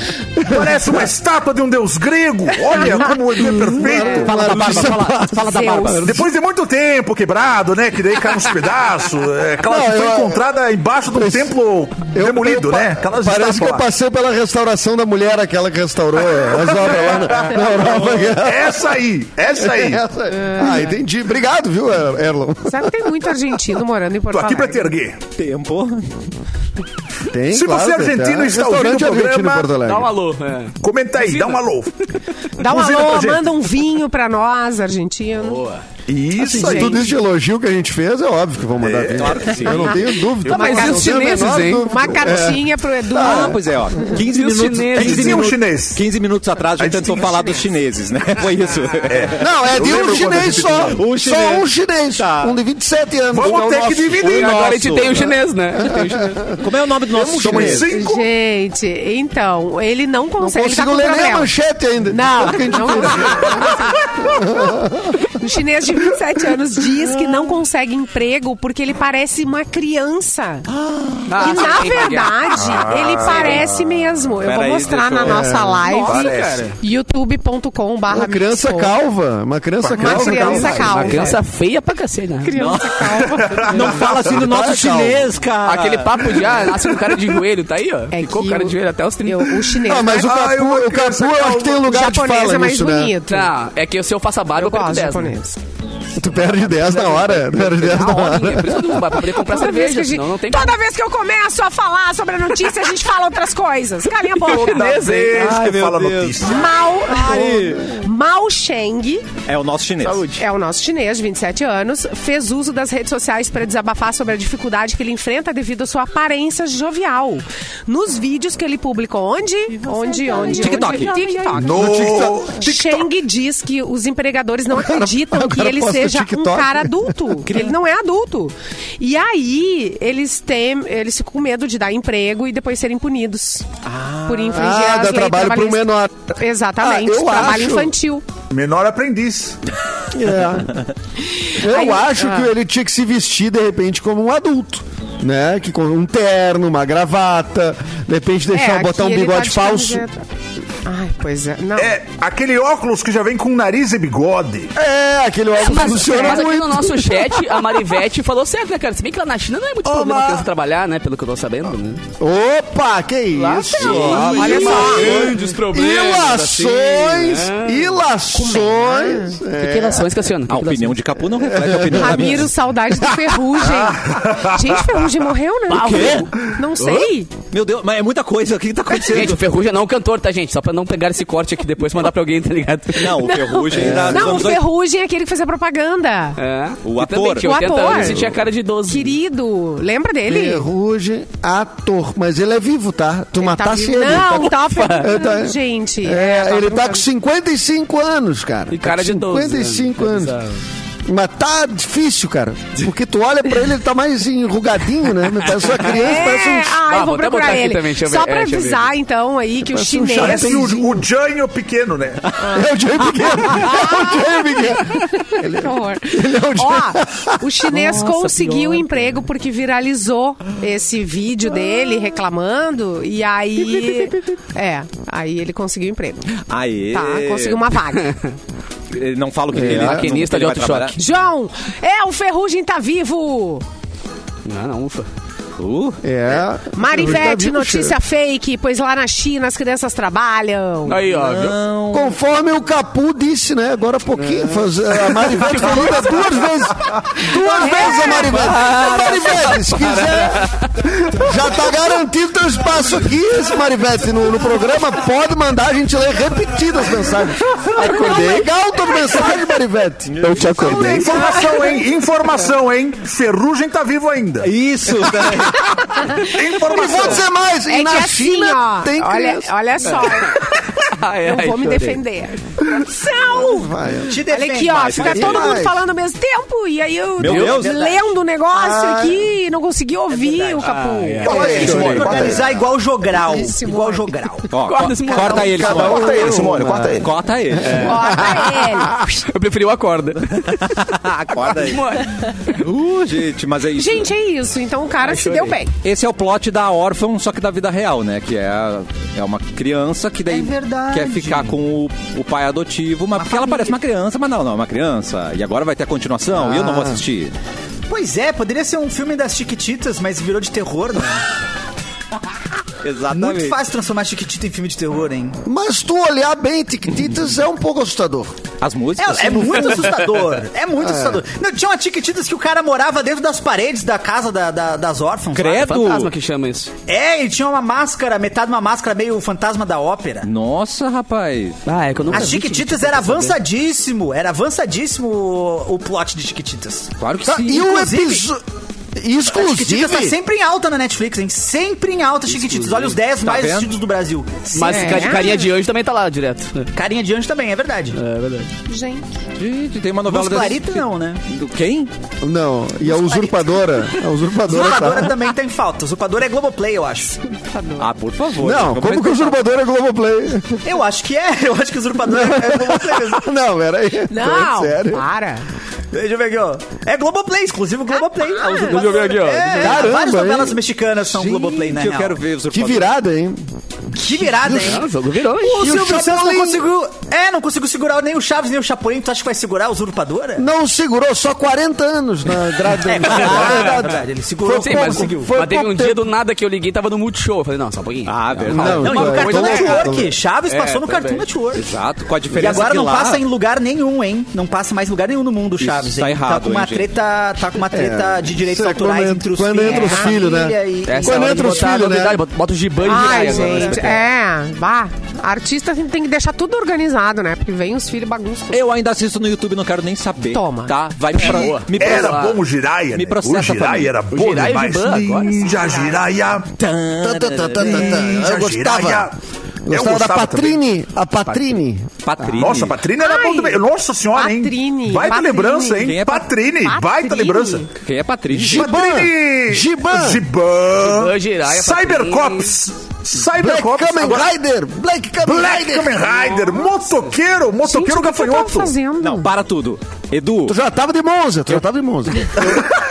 Speaker 7: Parece uma estátua de um deus grego. Olha como o Edu é perfeito.
Speaker 5: Fala da barba, fala,
Speaker 1: Fala da barba.
Speaker 7: Depois de muito tempo quebrado, né? Que daí cai uns pedaços. É, aquela
Speaker 5: Não,
Speaker 7: que foi
Speaker 5: eu-
Speaker 7: encontrada embaixo de um templo demolido, né? Aquelas
Speaker 5: Parece eu passei pela restauração da mulher, aquela que restaurou as obras lá na, na Europa.
Speaker 7: Essa aí, essa aí.
Speaker 5: Essa- Ah, entendi. Obrigado, viu, Er- Erlon?
Speaker 2: Sabe que tem muito argentino morando em Porto
Speaker 7: Tô aqui pra te
Speaker 2: Alegre.
Speaker 7: erguer.
Speaker 1: Tempo.
Speaker 5: Tem,
Speaker 7: Se você é
Speaker 5: tem,
Speaker 7: argentino e está
Speaker 5: Restaurante
Speaker 7: ouvindo o
Speaker 5: argentino em
Speaker 7: programa,
Speaker 5: Porto Alegre.
Speaker 3: Dá um alô. É.
Speaker 7: Comenta aí, dá um alô.
Speaker 2: Dá um
Speaker 7: Buzina
Speaker 2: alô,
Speaker 7: pra gente.
Speaker 2: manda um vinho pra nós, argentino.
Speaker 3: Boa.
Speaker 7: Isso
Speaker 5: Assim, tudo isso de elogio que a gente fez, é óbvio que vão mandar vir.
Speaker 1: claro que sim.
Speaker 5: Eu não tenho dúvida.
Speaker 3: Tá, mas e
Speaker 5: não
Speaker 3: os chineses, hein?
Speaker 5: dúvida.
Speaker 2: Uma cartinha pro Edu.
Speaker 1: Ah, pois é, ó. 15
Speaker 3: E os
Speaker 1: minutos,
Speaker 3: chineses?
Speaker 1: 15
Speaker 7: Tinha um
Speaker 1: minutos,
Speaker 7: chinês.
Speaker 1: 15 minutos atrás a gente tentou falar dos chineses, né? Foi isso.
Speaker 5: Não, é de um chinês só.
Speaker 1: Um
Speaker 5: Só
Speaker 1: chinês.
Speaker 5: um chinês.
Speaker 1: Tá.
Speaker 5: Um de 27 anos.
Speaker 7: Vamos
Speaker 5: É o
Speaker 7: ter que
Speaker 5: nosso.
Speaker 7: dividir.
Speaker 1: o
Speaker 3: Agora a gente tem o chinês, né? A gente tem o chinês.
Speaker 1: Como é o nome do nosso chinês?
Speaker 2: Gente, então, ele não
Speaker 5: Não
Speaker 2: consegue. ele tá
Speaker 5: consigo ler nem a manchete ainda.
Speaker 2: Não,
Speaker 5: que gente
Speaker 2: não O chinês de 27 anos diz que não consegue emprego porque ele parece uma criança.
Speaker 3: Ah,
Speaker 2: e na
Speaker 3: sim, tem
Speaker 2: verdade, ele parece mesmo. Eu vou mostrar
Speaker 1: deixa
Speaker 2: na
Speaker 1: eu-
Speaker 2: nossa live. Youtube.com
Speaker 5: Uma criança calva. Uma criança
Speaker 7: Uma
Speaker 5: calva.
Speaker 2: criança calva.
Speaker 3: Uma criança feia pra cacete, né?
Speaker 2: Criança calva.
Speaker 1: Não fala assim do nosso chinês, cara.
Speaker 3: Aquele papo de, ah, nasce com cara de joelho, tá aí, ó.
Speaker 2: É
Speaker 3: Ficou
Speaker 2: que
Speaker 3: cara
Speaker 2: o-
Speaker 3: de joelho até os 30.
Speaker 2: Eu- o chinês.
Speaker 5: Ah, mas o
Speaker 2: né?
Speaker 7: Ah, eu
Speaker 5: Capu,
Speaker 7: vou
Speaker 5: o Capu, eu acho que tem
Speaker 2: o
Speaker 5: lugar de
Speaker 2: japonês
Speaker 5: fala
Speaker 2: é mais
Speaker 5: nisso, né?
Speaker 2: bonito.
Speaker 3: Tá, é que se eu faço a barba,
Speaker 2: Eu
Speaker 3: eu perco
Speaker 2: gosto de
Speaker 3: 10, né?
Speaker 2: japonês.
Speaker 5: Tu perde 10 na hora. Tu perde 10
Speaker 3: Na hora, por isso que eu não vai pra poder comprar
Speaker 2: Toda vez, que
Speaker 3: cerveja, senão não tem
Speaker 2: toda vez que eu começo a falar sobre a notícia, a gente fala outras coisas. Calinha a boca.
Speaker 7: Toda vez
Speaker 1: Ai,
Speaker 7: que fala notícia.
Speaker 2: Mao,
Speaker 1: Ai.
Speaker 2: Mao Sheng,
Speaker 1: É o nosso chinês.
Speaker 3: Saúde.
Speaker 2: é o nosso chinês de 27 anos, fez uso das redes sociais para desabafar sobre a dificuldade que ele enfrenta devido à sua aparência jovial. Nos vídeos que ele publicou, onde? Onde, onde?
Speaker 1: TikTok.
Speaker 2: TikTok.
Speaker 7: No
Speaker 2: Sheng diz que os empregadores não acreditam que ele
Speaker 5: posta
Speaker 2: seja um
Speaker 5: TikTok.
Speaker 2: cara adulto. ele não é adulto. E aí, eles têm, eles ficam com medo de dar emprego e depois serem punidos. por infringir
Speaker 5: Ah,
Speaker 2: as
Speaker 5: dá
Speaker 2: leis
Speaker 5: trabalho pro
Speaker 2: trabalhistas.
Speaker 5: menor.
Speaker 2: Exatamente.
Speaker 5: Ah, eu
Speaker 2: trabalho
Speaker 5: acho-
Speaker 2: infantil.
Speaker 7: menor aprendiz.
Speaker 5: É. Eu
Speaker 2: Aí-
Speaker 5: acho
Speaker 2: ah.
Speaker 5: que ele tinha que se vestir, de repente, como um adulto. Né? Que com um terno, uma gravata, de repente deixar
Speaker 2: É,
Speaker 5: botar um
Speaker 2: tá
Speaker 5: bigode
Speaker 2: de
Speaker 5: falso.
Speaker 2: camiseta. Ai, pois é. Não.
Speaker 7: É, aquele óculos que já vem com nariz e bigode.
Speaker 5: É, aquele óculos
Speaker 3: Mas,
Speaker 5: funciona
Speaker 3: mas aqui
Speaker 5: muito.
Speaker 3: no nosso chat, a Marivete falou certo, né, cara? Se bem que lá na China não é muito problema
Speaker 5: Oma.
Speaker 3: criança trabalhar, né? Pelo que eu tô sabendo, né?
Speaker 5: Opa, que isso?
Speaker 2: Olha só.
Speaker 3: Grandes
Speaker 5: Ilações, ilações.
Speaker 3: Que, que relações, Cassiano? Que
Speaker 1: A opinião de Capu não reflete a opinião da minha.
Speaker 2: Ramiro, saudade do Ferrugem. Gente, Ferrugem morreu, né?
Speaker 3: Ah, o quê?
Speaker 2: Não sei.
Speaker 1: Meu Deus, mas é muita coisa. O que tá
Speaker 3: Gente,
Speaker 1: acontecendo?
Speaker 3: o Ferrugem não é um cantor, tá, gente? Só pra não pegar esse corte aqui depois e mandar pra alguém, tá ligado?
Speaker 1: Não, o Ferrugem da- dos
Speaker 2: Não, o Ferrugem é aquele que fazia propaganda.
Speaker 3: É.
Speaker 1: O ator.
Speaker 3: também tinha
Speaker 2: O
Speaker 3: 80
Speaker 2: ator.
Speaker 3: anos e tinha cara de 12.
Speaker 2: Querido, lembra dele?
Speaker 5: Ferrugem, ator. Mas ele é vivo, tá? Tu matasse ele.
Speaker 2: Não,
Speaker 5: tá...
Speaker 2: tava perguntando,
Speaker 5: Tá-
Speaker 2: gente.
Speaker 5: É,
Speaker 2: tava
Speaker 5: ele tá com
Speaker 2: perguntando.
Speaker 5: 55 anos, cara.
Speaker 3: E cara
Speaker 5: Tá
Speaker 3: de
Speaker 5: com
Speaker 3: 12.
Speaker 5: 55
Speaker 3: né?
Speaker 5: anos. Mas tá difícil, cara. Porque tu olha pra ele, ele tá mais enrugadinho, né? Parece uma criança, parece um...
Speaker 2: É, ah, eu
Speaker 3: Ah,
Speaker 2: vou procurar ele.
Speaker 3: também,
Speaker 2: Só
Speaker 3: ver.
Speaker 2: pra
Speaker 3: É,
Speaker 2: avisar, então, aí, que o
Speaker 5: Parece um
Speaker 2: chinês...
Speaker 7: Parece o, o Jânio pequeno, né?
Speaker 5: É o Jay pequeno. É o Jay pequeno.
Speaker 2: Que horror.
Speaker 5: Ele é o.
Speaker 2: Ó, o chinês
Speaker 3: Nossa,
Speaker 2: conseguiu o
Speaker 3: pior.
Speaker 2: emprego porque viralizou esse vídeo dele reclamando e aí. É, aí ele conseguiu emprego.
Speaker 1: Aê.
Speaker 2: Tá, conseguiu uma vaga.
Speaker 1: Ele não fala o que
Speaker 5: É,
Speaker 1: ele
Speaker 3: maquinista
Speaker 1: no que ele
Speaker 3: de autochoque.
Speaker 2: João, é o Ferrugem tá vivo!
Speaker 3: Não, não, ufa.
Speaker 1: Uh,
Speaker 5: É.
Speaker 2: Marivete, notícia fake, pois lá na China as crianças trabalham.
Speaker 3: Aí, ó. viu?
Speaker 1: não.
Speaker 5: Conforme o Capu disse, né? Agora há pouquinho. faz- a Marivete foi lida duas vezes. Duas vezes a Marivete. Marivete, se quiser. Já tá garantido teu espaço aqui, esse Marivete, no, no programa. Pode mandar a gente ler repetidas as mensagens. Acordei. Legal tua mensagem, Marivete.
Speaker 3: Eu te acordei.
Speaker 7: Informação, hein? Informação, hein? Ferrugem tá vivo ainda.
Speaker 1: Isso, né?
Speaker 5: E
Speaker 7: Informação.
Speaker 5: vou dizer mais.
Speaker 2: É
Speaker 5: na
Speaker 2: assim,
Speaker 5: China
Speaker 2: ó,
Speaker 5: tem
Speaker 2: olha,
Speaker 5: criança.
Speaker 2: olha só,
Speaker 3: Ai,
Speaker 2: eu
Speaker 3: ai,
Speaker 2: vou me
Speaker 3: chorei.
Speaker 2: defender.
Speaker 5: Vai.
Speaker 4: Te
Speaker 2: Olha
Speaker 4: defende.
Speaker 2: aqui, ó,
Speaker 1: Vai,
Speaker 2: fica todo mundo falando ao mesmo tempo e aí eu
Speaker 1: Meu
Speaker 2: eu
Speaker 1: Deus.
Speaker 2: lendo o negócio
Speaker 5: Ai.
Speaker 2: aqui e não consegui ouvir o Capu.
Speaker 7: Fala aí,
Speaker 4: Tem que
Speaker 7: Simone, aí.
Speaker 4: organizar igual jogral. Igual
Speaker 2: Simone.
Speaker 4: jogral.
Speaker 1: Ó,
Speaker 3: Corta
Speaker 1: co-
Speaker 3: esse
Speaker 1: corta ele, Simone.
Speaker 7: Corta ele, Simone, corta ele.
Speaker 1: Corta ele.
Speaker 2: Bota ele.
Speaker 3: Eu preferi o acorda.
Speaker 1: Acorda aí. Uh, gente, mas é isso.
Speaker 2: Gente, é isso. Então o cara se deu bem.
Speaker 1: Esse é o plot da órfã, só que da vida real, né? Que é, é uma criança que daí
Speaker 4: É
Speaker 1: quer ficar com o, o pai adotivo, mas porque ela parece uma criança, mas não, não, é uma criança. E agora vai ter a continuação e eu não vou assistir.
Speaker 4: Pois é, poderia ser um filme das Chiquititas, mas virou de terror, né?
Speaker 1: Exatamente.
Speaker 4: Muito fácil transformar Chiquitita em filme de terror, hein?
Speaker 5: Mas tu olhar bem Tiquititas é um pouco assustador.
Speaker 1: As músicas.
Speaker 4: É, é muito assustador. É muito assustador. Não, tinha uma Chiquititas que o cara morava dentro das paredes da casa da- da- das órfãs. lá.
Speaker 1: Credo.
Speaker 3: Fantasma que chama isso.
Speaker 4: É, ele tinha uma máscara, metade de uma máscara meio fantasma da ópera.
Speaker 1: Nossa, rapaz.
Speaker 3: Ah, é que eu nunca
Speaker 4: As Chiquititas era avançadíssimo. Era avançadíssimo o, o plot de Chiquititas.
Speaker 1: Claro que
Speaker 5: Tá,
Speaker 1: sim.
Speaker 5: e o episódio.
Speaker 4: A Chiquititas tá sempre em alta na Netflix, hein? Sempre em alta, Chiquititas. Olha os 10 mais
Speaker 1: vendo?
Speaker 4: assistidos do Brasil.
Speaker 3: Mas
Speaker 2: É.
Speaker 3: ca- carinha de anjo também tá lá direto.
Speaker 4: Carinha de anjo também, é verdade.
Speaker 3: É verdade.
Speaker 2: Gente.
Speaker 1: Gente, tem uma novela
Speaker 4: Luz Clarita não, né?
Speaker 1: Do quem?
Speaker 5: Não, e a usurpadora. A usurpadora.
Speaker 4: Usurpadora
Speaker 5: tá.
Speaker 4: também tá em falta. Usurpadora é Globoplay, eu acho.
Speaker 1: Ah, por favor.
Speaker 5: Não, como que o
Speaker 1: respeitar.
Speaker 5: usurpador é Globoplay?
Speaker 4: Eu acho que é. Eu acho que Usurpadora é Globoplay mesmo.
Speaker 5: Não, peraí.
Speaker 2: Não,
Speaker 5: Sério?
Speaker 2: para.
Speaker 4: Deixa eu ver aqui, ó. É Globoplay, exclusivo Globoplay. A Usurpadora-
Speaker 3: Deixa eu ver aqui, ó.
Speaker 4: É,
Speaker 5: Caramba,
Speaker 4: várias novelas
Speaker 5: hein?
Speaker 4: mexicanas são Globoplay, né?
Speaker 1: Gente, eu quero ver
Speaker 5: Que virada, hein?
Speaker 4: Que virada, hein?
Speaker 3: O jogo virou, hein?
Speaker 4: O
Speaker 5: E o
Speaker 4: Silvio Santos não
Speaker 5: Chapolin?
Speaker 4: conseguiu. É, não conseguiu segurar nem o Chaves nem o Chapolin. Tu acha que vai segurar a usurpadora?
Speaker 5: Não segurou só 40 anos na grade
Speaker 4: É verdade, é verdade. Ele segurou
Speaker 3: Sim,
Speaker 4: pouco.
Speaker 3: mas,
Speaker 5: conseguiu.
Speaker 3: mas teve um dia do nada que eu liguei tava no Multishow. Eu falei, não, só um pouquinho.
Speaker 1: Ah, verdade.
Speaker 5: Não,
Speaker 4: Não, e no
Speaker 5: Então,
Speaker 4: Cartoon
Speaker 5: então,
Speaker 4: Network. Chaves
Speaker 3: É,
Speaker 4: passou no
Speaker 3: também.
Speaker 4: Cartoon Network.
Speaker 1: Exato, com a
Speaker 4: E
Speaker 1: diferença
Speaker 4: agora
Speaker 1: que
Speaker 4: não
Speaker 1: lá...
Speaker 4: passa em lugar nenhum, hein? Não passa mais em lugar nenhum no mundo, o Chaves.
Speaker 1: Isso tá errado,
Speaker 4: tá com uma
Speaker 1: hein,
Speaker 4: treta, tá com uma treta de direitos
Speaker 5: é
Speaker 4: autorais
Speaker 5: quando
Speaker 4: entre os
Speaker 5: quando
Speaker 4: filhos.
Speaker 5: entra os
Speaker 4: a
Speaker 5: filhos, né?
Speaker 4: e- e-
Speaker 3: é
Speaker 5: Quando entra os filhos, né?
Speaker 3: Bota, o Giban e agora.
Speaker 2: Gente, é. Bah, artista tem tem que deixar tudo organizado, né? Porque vem os filhos bagunçam. tudo.
Speaker 1: Eu ainda assisto no YouTube, não quero nem saber.
Speaker 2: Toma.
Speaker 1: Tá? Vai me, pro...
Speaker 3: boa.
Speaker 1: me
Speaker 7: Era bom o Jiraya,
Speaker 1: Me
Speaker 7: né?
Speaker 1: processa,
Speaker 7: O Jiraya
Speaker 1: família.
Speaker 7: era bom
Speaker 3: Jiraya e
Speaker 7: demais.
Speaker 3: Giban agora.
Speaker 7: Ninja Jiraya.
Speaker 5: Tá, tá, tá, tá, tá.
Speaker 7: Ninja
Speaker 5: Eu gostava.
Speaker 7: Jiraya.
Speaker 5: Gostava da Patrine. A Patrine.
Speaker 1: Patrine.
Speaker 7: Nossa, Patrine era bom também. Nossa senhora, hein?
Speaker 2: Patrine,
Speaker 7: Baita
Speaker 2: Patrine.
Speaker 7: lembrança, hein?
Speaker 1: Quem é Pa-
Speaker 7: Patrine, baita
Speaker 2: Patrine?
Speaker 7: lembrança.
Speaker 1: Quem é Patrine?
Speaker 5: Giban.
Speaker 7: Patrine!
Speaker 5: Giban.
Speaker 7: Giban.
Speaker 3: Giban, Jiraya,
Speaker 7: Cybercops.
Speaker 5: Black
Speaker 7: Cybercops.
Speaker 5: Kamen
Speaker 7: Agora-
Speaker 5: Rider. Black Kamen
Speaker 7: Black
Speaker 5: Rider.
Speaker 7: Kamen Rider. Motoqueiro.
Speaker 2: Gente,
Speaker 7: Motoqueiro
Speaker 2: o que você tava
Speaker 7: gafanhoto.
Speaker 2: fazendo?
Speaker 1: Não, para tudo. Edu,
Speaker 5: Tu já tava de Monza. Tu já tava de Monza.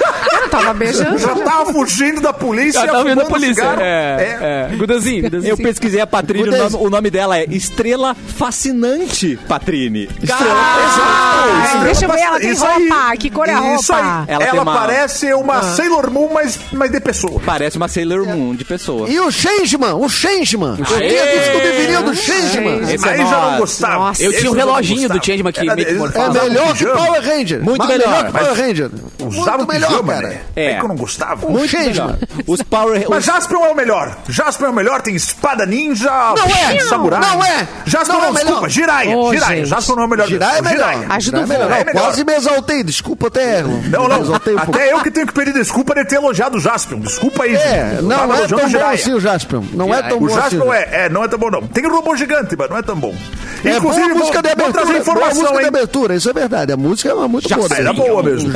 Speaker 2: Eu tava beijando.
Speaker 7: Já tava fugindo da polícia.
Speaker 3: Já tava vendo a
Speaker 7: fumando
Speaker 3: polícia.
Speaker 7: cigarro.
Speaker 3: É, é. Gudanzinho, Gudanzinho.
Speaker 1: eu pesquisei a Patrine, o nome, o nome dela é Estrela Fascinante Patrine.
Speaker 7: Exato. Estrela
Speaker 2: deixa eu ver, ela tem
Speaker 7: isso aí.
Speaker 2: roupa, que cor é a
Speaker 7: Isso aí.
Speaker 2: roupa?
Speaker 1: Ela
Speaker 7: Ela,
Speaker 1: uma-
Speaker 7: parece uma Sailor Moon, mas, mas de pessoa.
Speaker 1: Parece uma Sailor Moon de pessoa.
Speaker 5: E o Changeman. O Changeman. O
Speaker 3: Changeman.
Speaker 5: disco de vinil do Changeman.
Speaker 1: Esse é
Speaker 7: aí já não gostava.
Speaker 2: Nossa.
Speaker 3: Eu tinha um reloginho do. Changeman que meio que.
Speaker 5: É melhor que. Power Ranger.
Speaker 1: Muito melhor,
Speaker 5: melhor que
Speaker 7: mas
Speaker 5: Power Ranger.
Speaker 7: Usava
Speaker 5: melhor,
Speaker 7: pijama,
Speaker 5: cara.
Speaker 7: Né? É, é, que eu não gostava.
Speaker 1: Muito melhor. Os Power...
Speaker 7: Mas
Speaker 1: os-
Speaker 7: Jaspion é o melhor. Jaspion é o melhor, tem espada ninja,
Speaker 5: Não é!
Speaker 7: samurai.
Speaker 5: Não é!
Speaker 7: Jaspion
Speaker 5: Não
Speaker 7: não,
Speaker 5: é o melhor.
Speaker 7: desculpa, Jiraiya.
Speaker 2: Ô,
Speaker 7: Jiraiya. Jaspion não é o melhor.
Speaker 5: Girar é melhor.
Speaker 7: Jiraiya.
Speaker 2: Ajuda o
Speaker 5: é melhor. Não,
Speaker 7: É.
Speaker 5: Quase me exaltei. Desculpa até.
Speaker 7: Não, não.
Speaker 5: exaltei um.
Speaker 7: Até eu que tenho que pedir desculpa de ter elogiado o Jaspion. Desculpa aí,
Speaker 5: É, não
Speaker 7: tava
Speaker 5: é tão
Speaker 7: o
Speaker 5: bom
Speaker 7: Jiraiya.
Speaker 5: assim o Jaspion. Não é tão
Speaker 7: O
Speaker 5: bom assim.
Speaker 7: Jaspion é, é, não é tão bom, não. Tem robô gigante, mas não é tão bom.
Speaker 5: É boa a música de
Speaker 7: vou, vou
Speaker 5: abertura.
Speaker 7: trazer
Speaker 5: boa
Speaker 7: informação,
Speaker 5: música de
Speaker 7: hein?
Speaker 5: abertura, isso é verdade. A música é uma muito boa.
Speaker 7: Era boa mesmo.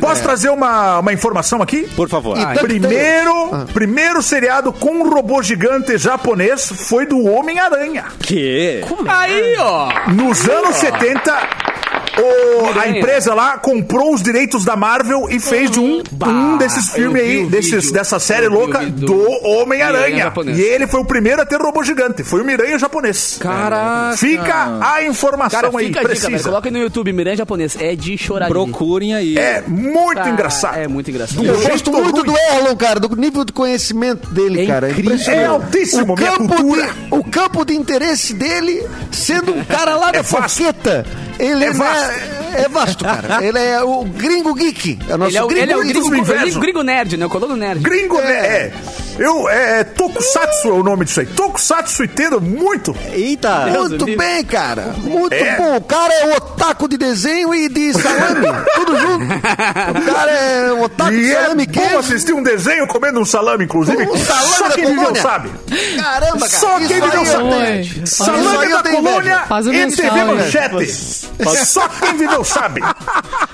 Speaker 7: Posso trazer uma, uma informação aqui?
Speaker 1: Por favor.
Speaker 5: E tanto
Speaker 7: Primeiro,
Speaker 5: Ah.
Speaker 7: primeiro seriado com um robô gigante japonês foi do Homem-Aranha.
Speaker 1: Que?
Speaker 3: Aí, ó.
Speaker 7: Nos anos 70, o- a empresa lá comprou os direitos da Marvel e fez de um, um desses
Speaker 3: eu
Speaker 7: filmes aí,
Speaker 3: o
Speaker 7: desses,
Speaker 3: vídeo.
Speaker 7: dessa série
Speaker 3: Eu o
Speaker 7: louca do Homem-Aranha. E ele foi o primeiro a ter robô gigante. Foi o Miranha japonês.
Speaker 1: Caraca.
Speaker 7: Fica a informação
Speaker 3: Cara,
Speaker 7: aí,
Speaker 3: fica a dica, velho.
Speaker 7: precisa.
Speaker 3: Coloca aí no YouTube, Miranha japonês. É de chorar.
Speaker 1: Procurem aí.
Speaker 7: É muito
Speaker 3: Ah,
Speaker 7: engraçado.
Speaker 3: É muito engraçado.
Speaker 5: Eu
Speaker 7: Do
Speaker 5: gosto
Speaker 7: jeito
Speaker 5: muito
Speaker 7: ruim.
Speaker 5: do Erlon, cara, do nível de conhecimento dele,
Speaker 1: É
Speaker 5: cara.
Speaker 1: incrível.
Speaker 5: impressionante.
Speaker 7: É altíssimo,
Speaker 5: o
Speaker 7: minha
Speaker 5: campo,
Speaker 7: cultura.
Speaker 5: de, o campo de interesse dele, sendo um cara lá da
Speaker 7: É vasto.
Speaker 5: foqueta, ele
Speaker 7: É
Speaker 5: é,
Speaker 7: vasto.
Speaker 5: é, é vasto, cara. Ele é o gringo geek. É o nosso
Speaker 3: Ele é o,
Speaker 5: gringo
Speaker 3: ele é o gringo, gringo, gringo nerd, né? O colono nerd.
Speaker 7: Gringo, né? É. Eu, é, Tokusatsu é o nome disso aí. Tokusatsu entendo muito.
Speaker 1: Eita.
Speaker 5: Muito
Speaker 3: livre.
Speaker 5: bem, cara. Muito
Speaker 7: É.
Speaker 5: bom. O cara é otaku de desenho e de salame. tudo junto. O cara é otaku de
Speaker 7: E é
Speaker 5: salame
Speaker 7: bom
Speaker 5: queijo.
Speaker 7: assistir um desenho comendo um salame, inclusive.
Speaker 5: Um salame
Speaker 7: Só
Speaker 5: da
Speaker 7: quem viveu sabe.
Speaker 5: Caramba, cara.
Speaker 7: Só quem viveu
Speaker 5: eu
Speaker 7: sabe. Salame da colônia e TV? Manchete. Só quem viveu sabe.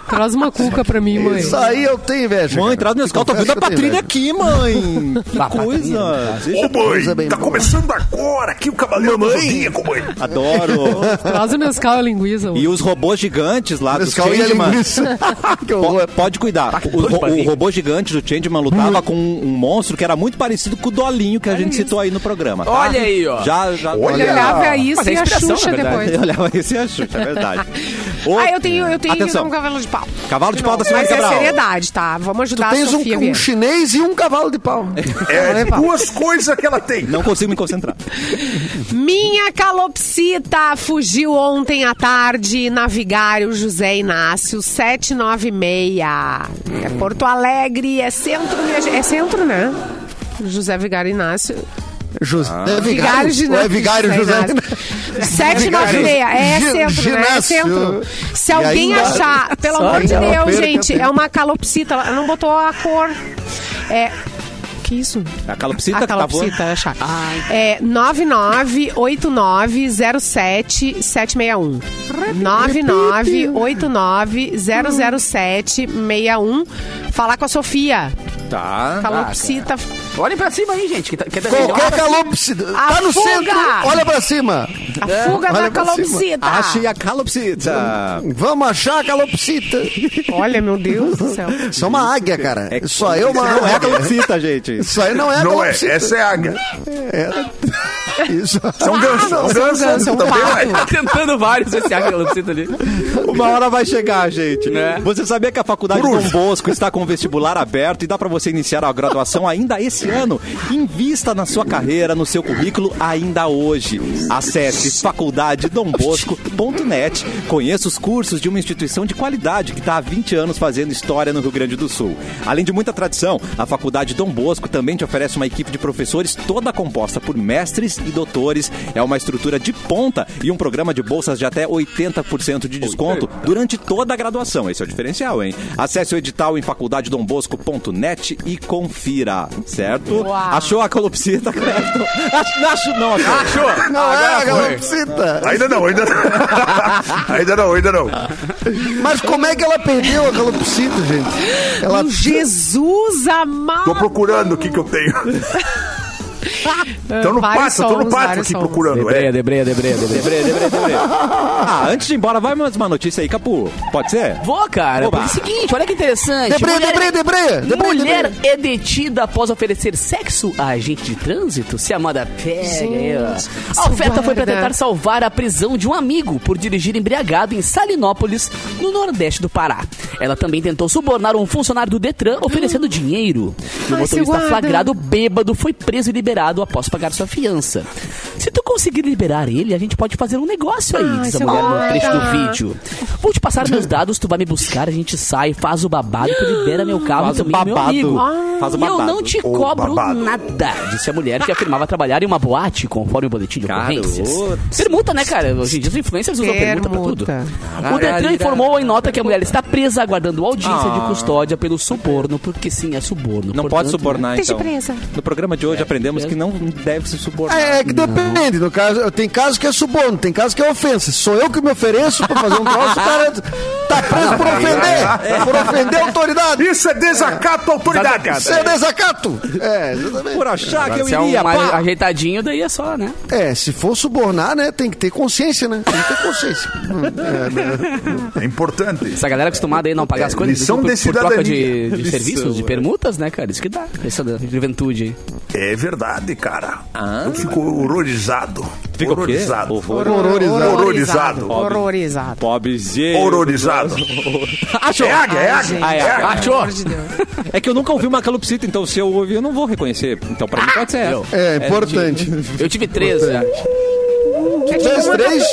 Speaker 2: Traz uma cuca pra mim, mãe.
Speaker 5: Isso aí eu tenho inveja.
Speaker 1: Mãe, traz. Tô
Speaker 5: Confesso
Speaker 1: vendo a Patrícia aqui, mãe. Que
Speaker 3: Ah,
Speaker 1: coisa.
Speaker 7: Ô, mãe,
Speaker 5: coisa bem
Speaker 7: tá
Speaker 5: boa.
Speaker 7: começando agora aqui o Cavaleiro do Zodíaco, mãe.
Speaker 1: Adoro.
Speaker 2: Traz o mescal e a linguiça.
Speaker 1: E os robôs gigantes lá do Changeman. Po-. Pode cuidar. O, ro- o
Speaker 3: fazer.
Speaker 1: robô gigante do Changeman lutava com um, monstro que era muito parecido com o Dolinho que a gente citou aí no programa. tá?
Speaker 3: Olha aí, ó.
Speaker 1: Já, já.
Speaker 7: Olha.
Speaker 2: Ele olhava
Speaker 3: Mas é
Speaker 2: e a Xuxa depois.
Speaker 1: Eu olhava esse e a Xuxa, é verdade. Ô,
Speaker 2: Ah, eu tenho, eu tenho
Speaker 1: Atenção.
Speaker 2: um cavalo de pau.
Speaker 1: Cavalo de pau da Simone
Speaker 2: Mas é
Speaker 1: Cabral.
Speaker 2: seriedade, tá? Vamos ajudar
Speaker 5: Tens
Speaker 2: a
Speaker 5: um,
Speaker 2: Sofia
Speaker 5: um chinês e um cavalo de pau.
Speaker 7: É duas coisas que ela tem.
Speaker 1: Não consigo me concentrar.
Speaker 2: Minha calopsita fugiu ontem à tarde na Vigário José Inácio 796. É Porto Alegre, é centro, minha. É centro, né? José Vigário Inácio.
Speaker 5: José
Speaker 2: Vigário
Speaker 5: Vigário. Ou
Speaker 2: Ginásio.
Speaker 5: é Vigário José.
Speaker 2: 796. É centro, né? É centro. Se alguém
Speaker 5: ainda-
Speaker 2: achar, pelo
Speaker 5: Só
Speaker 2: amor de Deus, gente, é uma calopsita. Ela não botou a cor. É. Que isso?
Speaker 1: A calopsita
Speaker 2: A
Speaker 1: que tá
Speaker 2: calopsita, é chato. É 998907-761. 9989-00761. Falar com a Sofia.
Speaker 1: Tá.
Speaker 2: Calopsita.
Speaker 3: Olhem pra cima aí, gente. Que tá, que tá
Speaker 5: Qualquer calopsita.
Speaker 2: A
Speaker 5: Tá no
Speaker 2: fuga!
Speaker 5: centro, olha pra cima.
Speaker 2: a fuga
Speaker 5: olha
Speaker 2: da calopsita.
Speaker 1: Achei a calopsita.
Speaker 5: Vamos achar a calopsita.
Speaker 2: Olha, meu Deus do céu.
Speaker 5: Isso é uma águia, cara. Isso aí é uma
Speaker 1: Não é a
Speaker 5: águia.
Speaker 1: calopsita, gente.
Speaker 5: Isso aí não é
Speaker 7: Não é,
Speaker 5: calopsita.
Speaker 7: essa é a águia.
Speaker 5: Isso.
Speaker 7: É um ganso, é um ganso.
Speaker 2: ganso, é um
Speaker 7: também,
Speaker 2: pato.
Speaker 7: ué.
Speaker 3: Tá tentando vários esse calopsita ali.
Speaker 1: Uma hora vai chegar, gente.
Speaker 3: Né?
Speaker 1: Você sabia que a Faculdade Dom. Bosco está com o vestibular aberto e dá para você iniciar a graduação ainda esse ano? Invista na sua carreira, no seu currículo ainda hoje. Acesse faculdadedombosco.net. Conheça os cursos de uma instituição de qualidade que está há 20 anos fazendo história no Rio Grande do Sul. Além de muita tradição, a Faculdade Dom Bosco também te oferece uma equipe de professores toda composta por mestres e doutores. É uma estrutura de ponta e um programa de bolsas de até 80% de desconto durante toda a graduação. Esse é o diferencial, hein? Acesse o edital em faculdadedombosco.net e confira, certo?
Speaker 2: Uau.
Speaker 1: Achou a calopsita, Clepton? Acho, acho, não, achou.
Speaker 3: Achou?
Speaker 5: Não é a
Speaker 3: Agora
Speaker 5: calopsita.
Speaker 7: Ainda não, ainda não. ainda não, ainda não.
Speaker 5: Mas como é que ela perdeu a calopsita, gente? Ela
Speaker 2: Um Jesus amado.
Speaker 7: Tô procurando o que que eu tenho. Tô no
Speaker 2: Vários
Speaker 7: pátio, tô no
Speaker 2: sons,
Speaker 7: pátio
Speaker 2: vários
Speaker 7: aqui
Speaker 2: sons.
Speaker 7: procurando.
Speaker 3: Debreia,
Speaker 7: É.
Speaker 3: debreia, debreia, debreia.
Speaker 1: Debre, debre, debre. Ah, antes de ir embora, vai mais uma notícia aí, Capu. Pode ser?
Speaker 3: Vou, cara.
Speaker 1: Oba.
Speaker 3: É o seguinte, olha que interessante.
Speaker 5: Debreia,
Speaker 3: Mulher-
Speaker 5: debreia, debreia. Debreia,
Speaker 3: Mulher
Speaker 5: debreia.
Speaker 3: é detida após oferecer sexo a agente de trânsito? Se a moda pega.
Speaker 2: Gente,
Speaker 3: a oferta foi para tentar salvar a prisão de um amigo por dirigir embriagado em Salinópolis, no nordeste do Pará. Ela também tentou subornar um funcionário do Detran oferecendo dinheiro. E o motorista flagrado bêbado foi preso e liberado liberado após pagar sua fiança. Se tu conseguir liberar ele, a gente pode fazer um negócio aí, diz a mulher no trecho do vídeo. Vou te passar meus dados, tu vai me buscar, a gente sai, faz o babado, tu libera meu carro
Speaker 1: Faz
Speaker 3: e
Speaker 1: o
Speaker 3: também meu
Speaker 1: babado.
Speaker 3: amigo.
Speaker 1: Faz o
Speaker 3: e eu
Speaker 1: babado.
Speaker 3: não te
Speaker 7: O
Speaker 3: cobro
Speaker 7: babado.
Speaker 3: nada, disse a mulher que afirmava trabalhar em uma boate, conforme o boletim de ocorrências. Permuta, né, cara? Hoje em dia os influencers usam permuta pra tudo.
Speaker 2: Permuta.
Speaker 3: O Detran informou em nota que a mulher está presa aguardando audiência
Speaker 1: Ah.
Speaker 3: de custódia pelo suborno, porque sim, é suborno.
Speaker 1: Não
Speaker 3: Portanto,
Speaker 1: pode subornar,
Speaker 2: Esteja
Speaker 1: então.
Speaker 2: presa.
Speaker 1: No programa de hoje aprendemos que não deve se subornar.
Speaker 5: É, é que depende. No caso, tem casos que é suborno, tem casos que é ofensa. Sou eu que me ofereço pra fazer um troço, o cara tá preso por ofender. Por ofender a autoridade.
Speaker 7: Isso é desacato à autoridade.
Speaker 5: Isso é desacato. É, exatamente.
Speaker 1: Por achar que eu
Speaker 3: Se é
Speaker 1: iria,
Speaker 3: um mais ajeitadinho, daí é só, né?
Speaker 5: É, se for subornar, né, tem que ter consciência, né? Tem que ter consciência. É, né?
Speaker 7: É importante.
Speaker 3: Essa galera acostumada aí a não pagar as
Speaker 7: É,
Speaker 3: coisas
Speaker 7: lição
Speaker 3: por,
Speaker 7: de
Speaker 3: por troca de, de serviços, de
Speaker 1: é.
Speaker 3: permutas, né, cara? Isso que dá, essa da juventude aí.
Speaker 7: É verdade, cara. Eu fico horrorizado.
Speaker 1: Fica o quê?
Speaker 7: horrorizado.
Speaker 1: Horror.
Speaker 5: Horrorizado.
Speaker 7: Horrorizado.
Speaker 2: Horrorizado.
Speaker 1: Pobrezinho.
Speaker 7: Horrorizado.
Speaker 1: Achou.
Speaker 7: É águia, é águia.
Speaker 1: Ah, é
Speaker 7: é
Speaker 1: águia.
Speaker 2: Deus.
Speaker 1: É que eu nunca ouvi uma calopsita, então se eu ouvir, eu não vou reconhecer. Então pra mim pode ser ela.
Speaker 5: É importante.
Speaker 3: Eu tive três já.
Speaker 5: Três, três.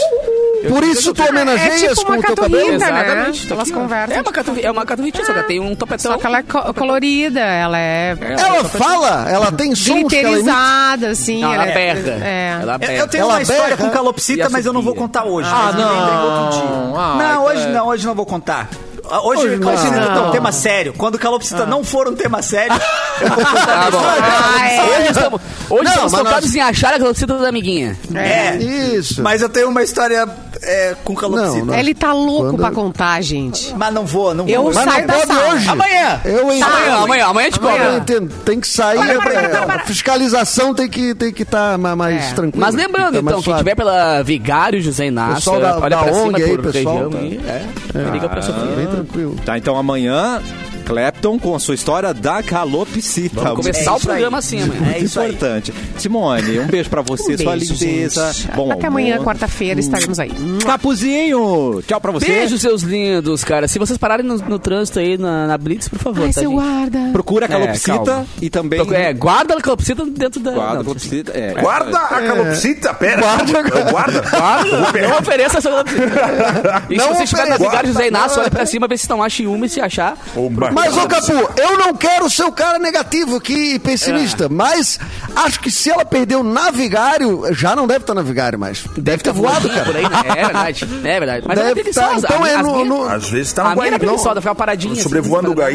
Speaker 5: Por isso tu
Speaker 2: É
Speaker 5: homenageias
Speaker 2: tipo
Speaker 5: com o teu cabelo?
Speaker 2: caturrita, né?
Speaker 3: Exatamente.
Speaker 2: Elas conversam.
Speaker 3: É uma catu- é uma catuvitinha, só que tem um topetão.
Speaker 2: Só que ela é co- colorida, ela é
Speaker 5: Ela fala, ela tem sons que ela imita.
Speaker 2: glitterizada, assim.
Speaker 3: Não, ela
Speaker 2: é-
Speaker 3: berra.
Speaker 2: É.
Speaker 3: Ela
Speaker 4: Eu,
Speaker 3: berra.
Speaker 4: eu tenho
Speaker 5: Ela
Speaker 4: uma história
Speaker 5: berra
Speaker 4: com calopsita, mas eu não vou contar hoje.
Speaker 1: Ah, não.
Speaker 4: lembrei outro dia.
Speaker 1: Ah,
Speaker 4: não,
Speaker 1: então
Speaker 4: hoje
Speaker 1: é-
Speaker 4: não, hoje não vou contar. Ah, Hoje,
Speaker 5: Hoje
Speaker 4: calopsita
Speaker 5: não.
Speaker 4: é um tema sério. Quando calopsita não for um tema sério, eu vou contar
Speaker 3: Tá
Speaker 4: a
Speaker 3: bom.
Speaker 4: história.
Speaker 2: Ah, é.
Speaker 3: Hoje estamos, hoje
Speaker 5: Não,
Speaker 3: estamos focados
Speaker 5: nós-
Speaker 3: em achar a calopsita da amiguinha.
Speaker 4: É,
Speaker 5: Isso.
Speaker 4: mas eu tenho uma história é, com calopsita.
Speaker 5: Não, não.
Speaker 2: Ele tá louco
Speaker 5: Quando-
Speaker 2: pra contar, gente.
Speaker 4: Mas não vou, não
Speaker 2: Eu
Speaker 4: vou.
Speaker 5: Mas
Speaker 2: saio
Speaker 5: não
Speaker 2: da
Speaker 5: pode
Speaker 2: sala.
Speaker 5: hoje.
Speaker 4: Amanhã.
Speaker 5: Eu entendo.
Speaker 3: Amanhã, amanhã, amanhã te
Speaker 5: Eu
Speaker 3: cobra.
Speaker 5: entendo. Tem que sair.
Speaker 2: Para, para,
Speaker 5: é,
Speaker 2: para, para.
Speaker 5: A fiscalização tem que estar tem que tá ma- mais
Speaker 2: É.
Speaker 5: tranquila.
Speaker 3: Mas lembrando,
Speaker 5: Tem que tá
Speaker 3: então, quem tiver pela Vigário José Inácio,
Speaker 5: Pessoal da-
Speaker 3: olha
Speaker 5: da
Speaker 3: pra cima
Speaker 5: ONG aí,
Speaker 3: por
Speaker 5: pessoal,
Speaker 3: região
Speaker 5: tá.
Speaker 3: aí, é, liga pra Sofia.
Speaker 5: Tranquilo.
Speaker 1: Tá, então amanhã, Clapton com a sua história da calopsita.
Speaker 3: Vamos começar
Speaker 4: É
Speaker 3: o programa
Speaker 4: aí.
Speaker 3: assim amanhã.
Speaker 1: Muito
Speaker 4: É isso aí.
Speaker 1: importante. Simone, um beijo pra você,
Speaker 2: Um
Speaker 1: sua
Speaker 2: beijo,
Speaker 1: lindeza.
Speaker 2: gente.
Speaker 1: Bom
Speaker 2: Até amanhã, quarta-feira, estaremos aí.
Speaker 1: Capuzinho, tchau pra você.
Speaker 3: Beijo, seus lindos, cara. Se vocês pararem no, no trânsito aí, na, na Blitz, por favor,
Speaker 2: Ai,
Speaker 3: tá,
Speaker 2: seu
Speaker 3: gente?
Speaker 2: guarda.
Speaker 1: Procura a
Speaker 3: É,
Speaker 1: calopsita
Speaker 3: calma.
Speaker 1: e também...
Speaker 3: É, guarda a calopsita dentro da...
Speaker 1: Guarda a calopsita. É.
Speaker 7: Guarda a calopsita, pera.
Speaker 5: Guarda.
Speaker 7: Guarda.
Speaker 3: Guarda, não ofereça essa calopsita. E
Speaker 5: Não
Speaker 3: se você estiver na. Vigário José Inácio, olha pra cima, vê se não acha uma e se achar...
Speaker 7: Uma
Speaker 5: Mas, ô. Capu, eu não quero ser o cara negativo aqui e pessimista, mas acho que se ela perdeu navigário, já não deve estar navigário mais. Deve ter voado,
Speaker 3: Por
Speaker 5: cara.
Speaker 3: aí, né? É verdade, é verdade. Mas ela é
Speaker 5: Deve
Speaker 3: preguiçosa.
Speaker 5: tá, então
Speaker 3: A-
Speaker 5: é
Speaker 3: as
Speaker 5: no-
Speaker 3: minhas-
Speaker 5: no-
Speaker 7: Às vezes tá
Speaker 3: A
Speaker 7: no
Speaker 3: minha era
Speaker 7: Guaíba.
Speaker 3: preguiçosa, ficava paradinha. assim,
Speaker 7: Sobrevoando o
Speaker 3: parada.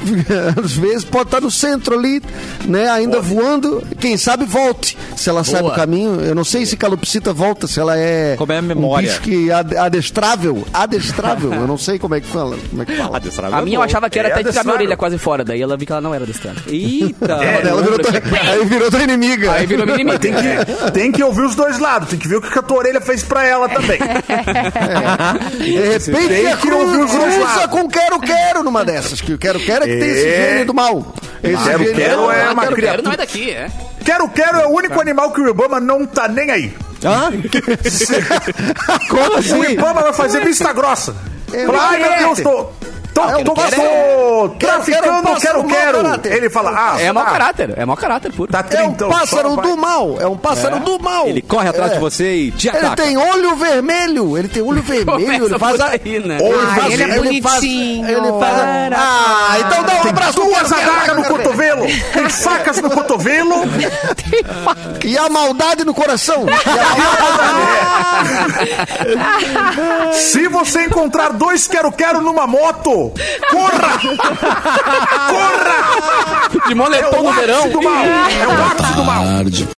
Speaker 5: Às vezes pode estar no centro ali, né? Ainda voando. Quem sabe volte. Se ela sabe
Speaker 3: Boa.
Speaker 5: o caminho. Eu não sei se calopsita volta, se ela é.
Speaker 1: Como é a
Speaker 5: Um
Speaker 1: memória?
Speaker 5: bicho que ad- adestrável. Adestrável. eu não sei como é que fala. Como é que fala.
Speaker 1: Adestrável
Speaker 3: A
Speaker 1: é
Speaker 3: minha eu achava que era
Speaker 7: É
Speaker 3: até de ficar minha
Speaker 7: adestrável.
Speaker 3: orelha quase fora. Daí ela viu que ela não era destrada.
Speaker 1: Eita.
Speaker 7: É,
Speaker 5: Ela virou tua- aí virou tua inimiga.
Speaker 3: Aí virou minha inimiga.
Speaker 7: Tem que, tem que ouvir os dois lados. Tem que ver o que a tua orelha fez pra ela também.
Speaker 5: De repente
Speaker 7: Tem
Speaker 5: é
Speaker 7: que ouvir os dois
Speaker 5: cruza
Speaker 7: lados.
Speaker 5: com quero-quero numa dessas. Que o quero-quero é que tem esse
Speaker 7: É.
Speaker 5: gênio do mal. Esse
Speaker 7: Quero,
Speaker 5: gênio
Speaker 7: quero é uma
Speaker 3: quero, quero,
Speaker 7: criatura.
Speaker 3: não é daqui, é.
Speaker 7: Quero, quero é o único animal que o Ibama não tá nem aí.
Speaker 1: Hã? Como
Speaker 7: O
Speaker 1: assim?
Speaker 7: Ibama vai fazer vista grossa.
Speaker 5: É,
Speaker 7: Fala, ai meu
Speaker 5: É um
Speaker 7: tô
Speaker 5: quero, quero,
Speaker 7: traficando, quero, quero. Ele fala, ah,
Speaker 3: É mau
Speaker 7: tá,
Speaker 3: caráter, é mau caráter puro.
Speaker 7: Tá
Speaker 5: É um pássaro do mal. É um pássaro do mal.
Speaker 1: Ele corre atrás
Speaker 5: É.
Speaker 1: de você e te
Speaker 5: Ele
Speaker 1: ataca.
Speaker 5: tem olho vermelho. Ele tem olho vermelho. Ele faz a...
Speaker 3: aí, né?
Speaker 7: Olho
Speaker 2: Ah,
Speaker 7: vazio.
Speaker 2: ele é
Speaker 5: Ele faz-
Speaker 2: bonitinho.
Speaker 5: Ele faz Ah, então dá um
Speaker 7: Tem
Speaker 5: abraço.
Speaker 7: duas adagas no cotovelo, tem facas no cotovelo.
Speaker 5: E a maldade no coração. E a maldade-
Speaker 7: Se você encontrar dois quero-quero numa moto, corra! corra!
Speaker 3: De
Speaker 7: É
Speaker 3: moletom
Speaker 7: o
Speaker 3: no verão.
Speaker 7: do mal! É o ápice do mal!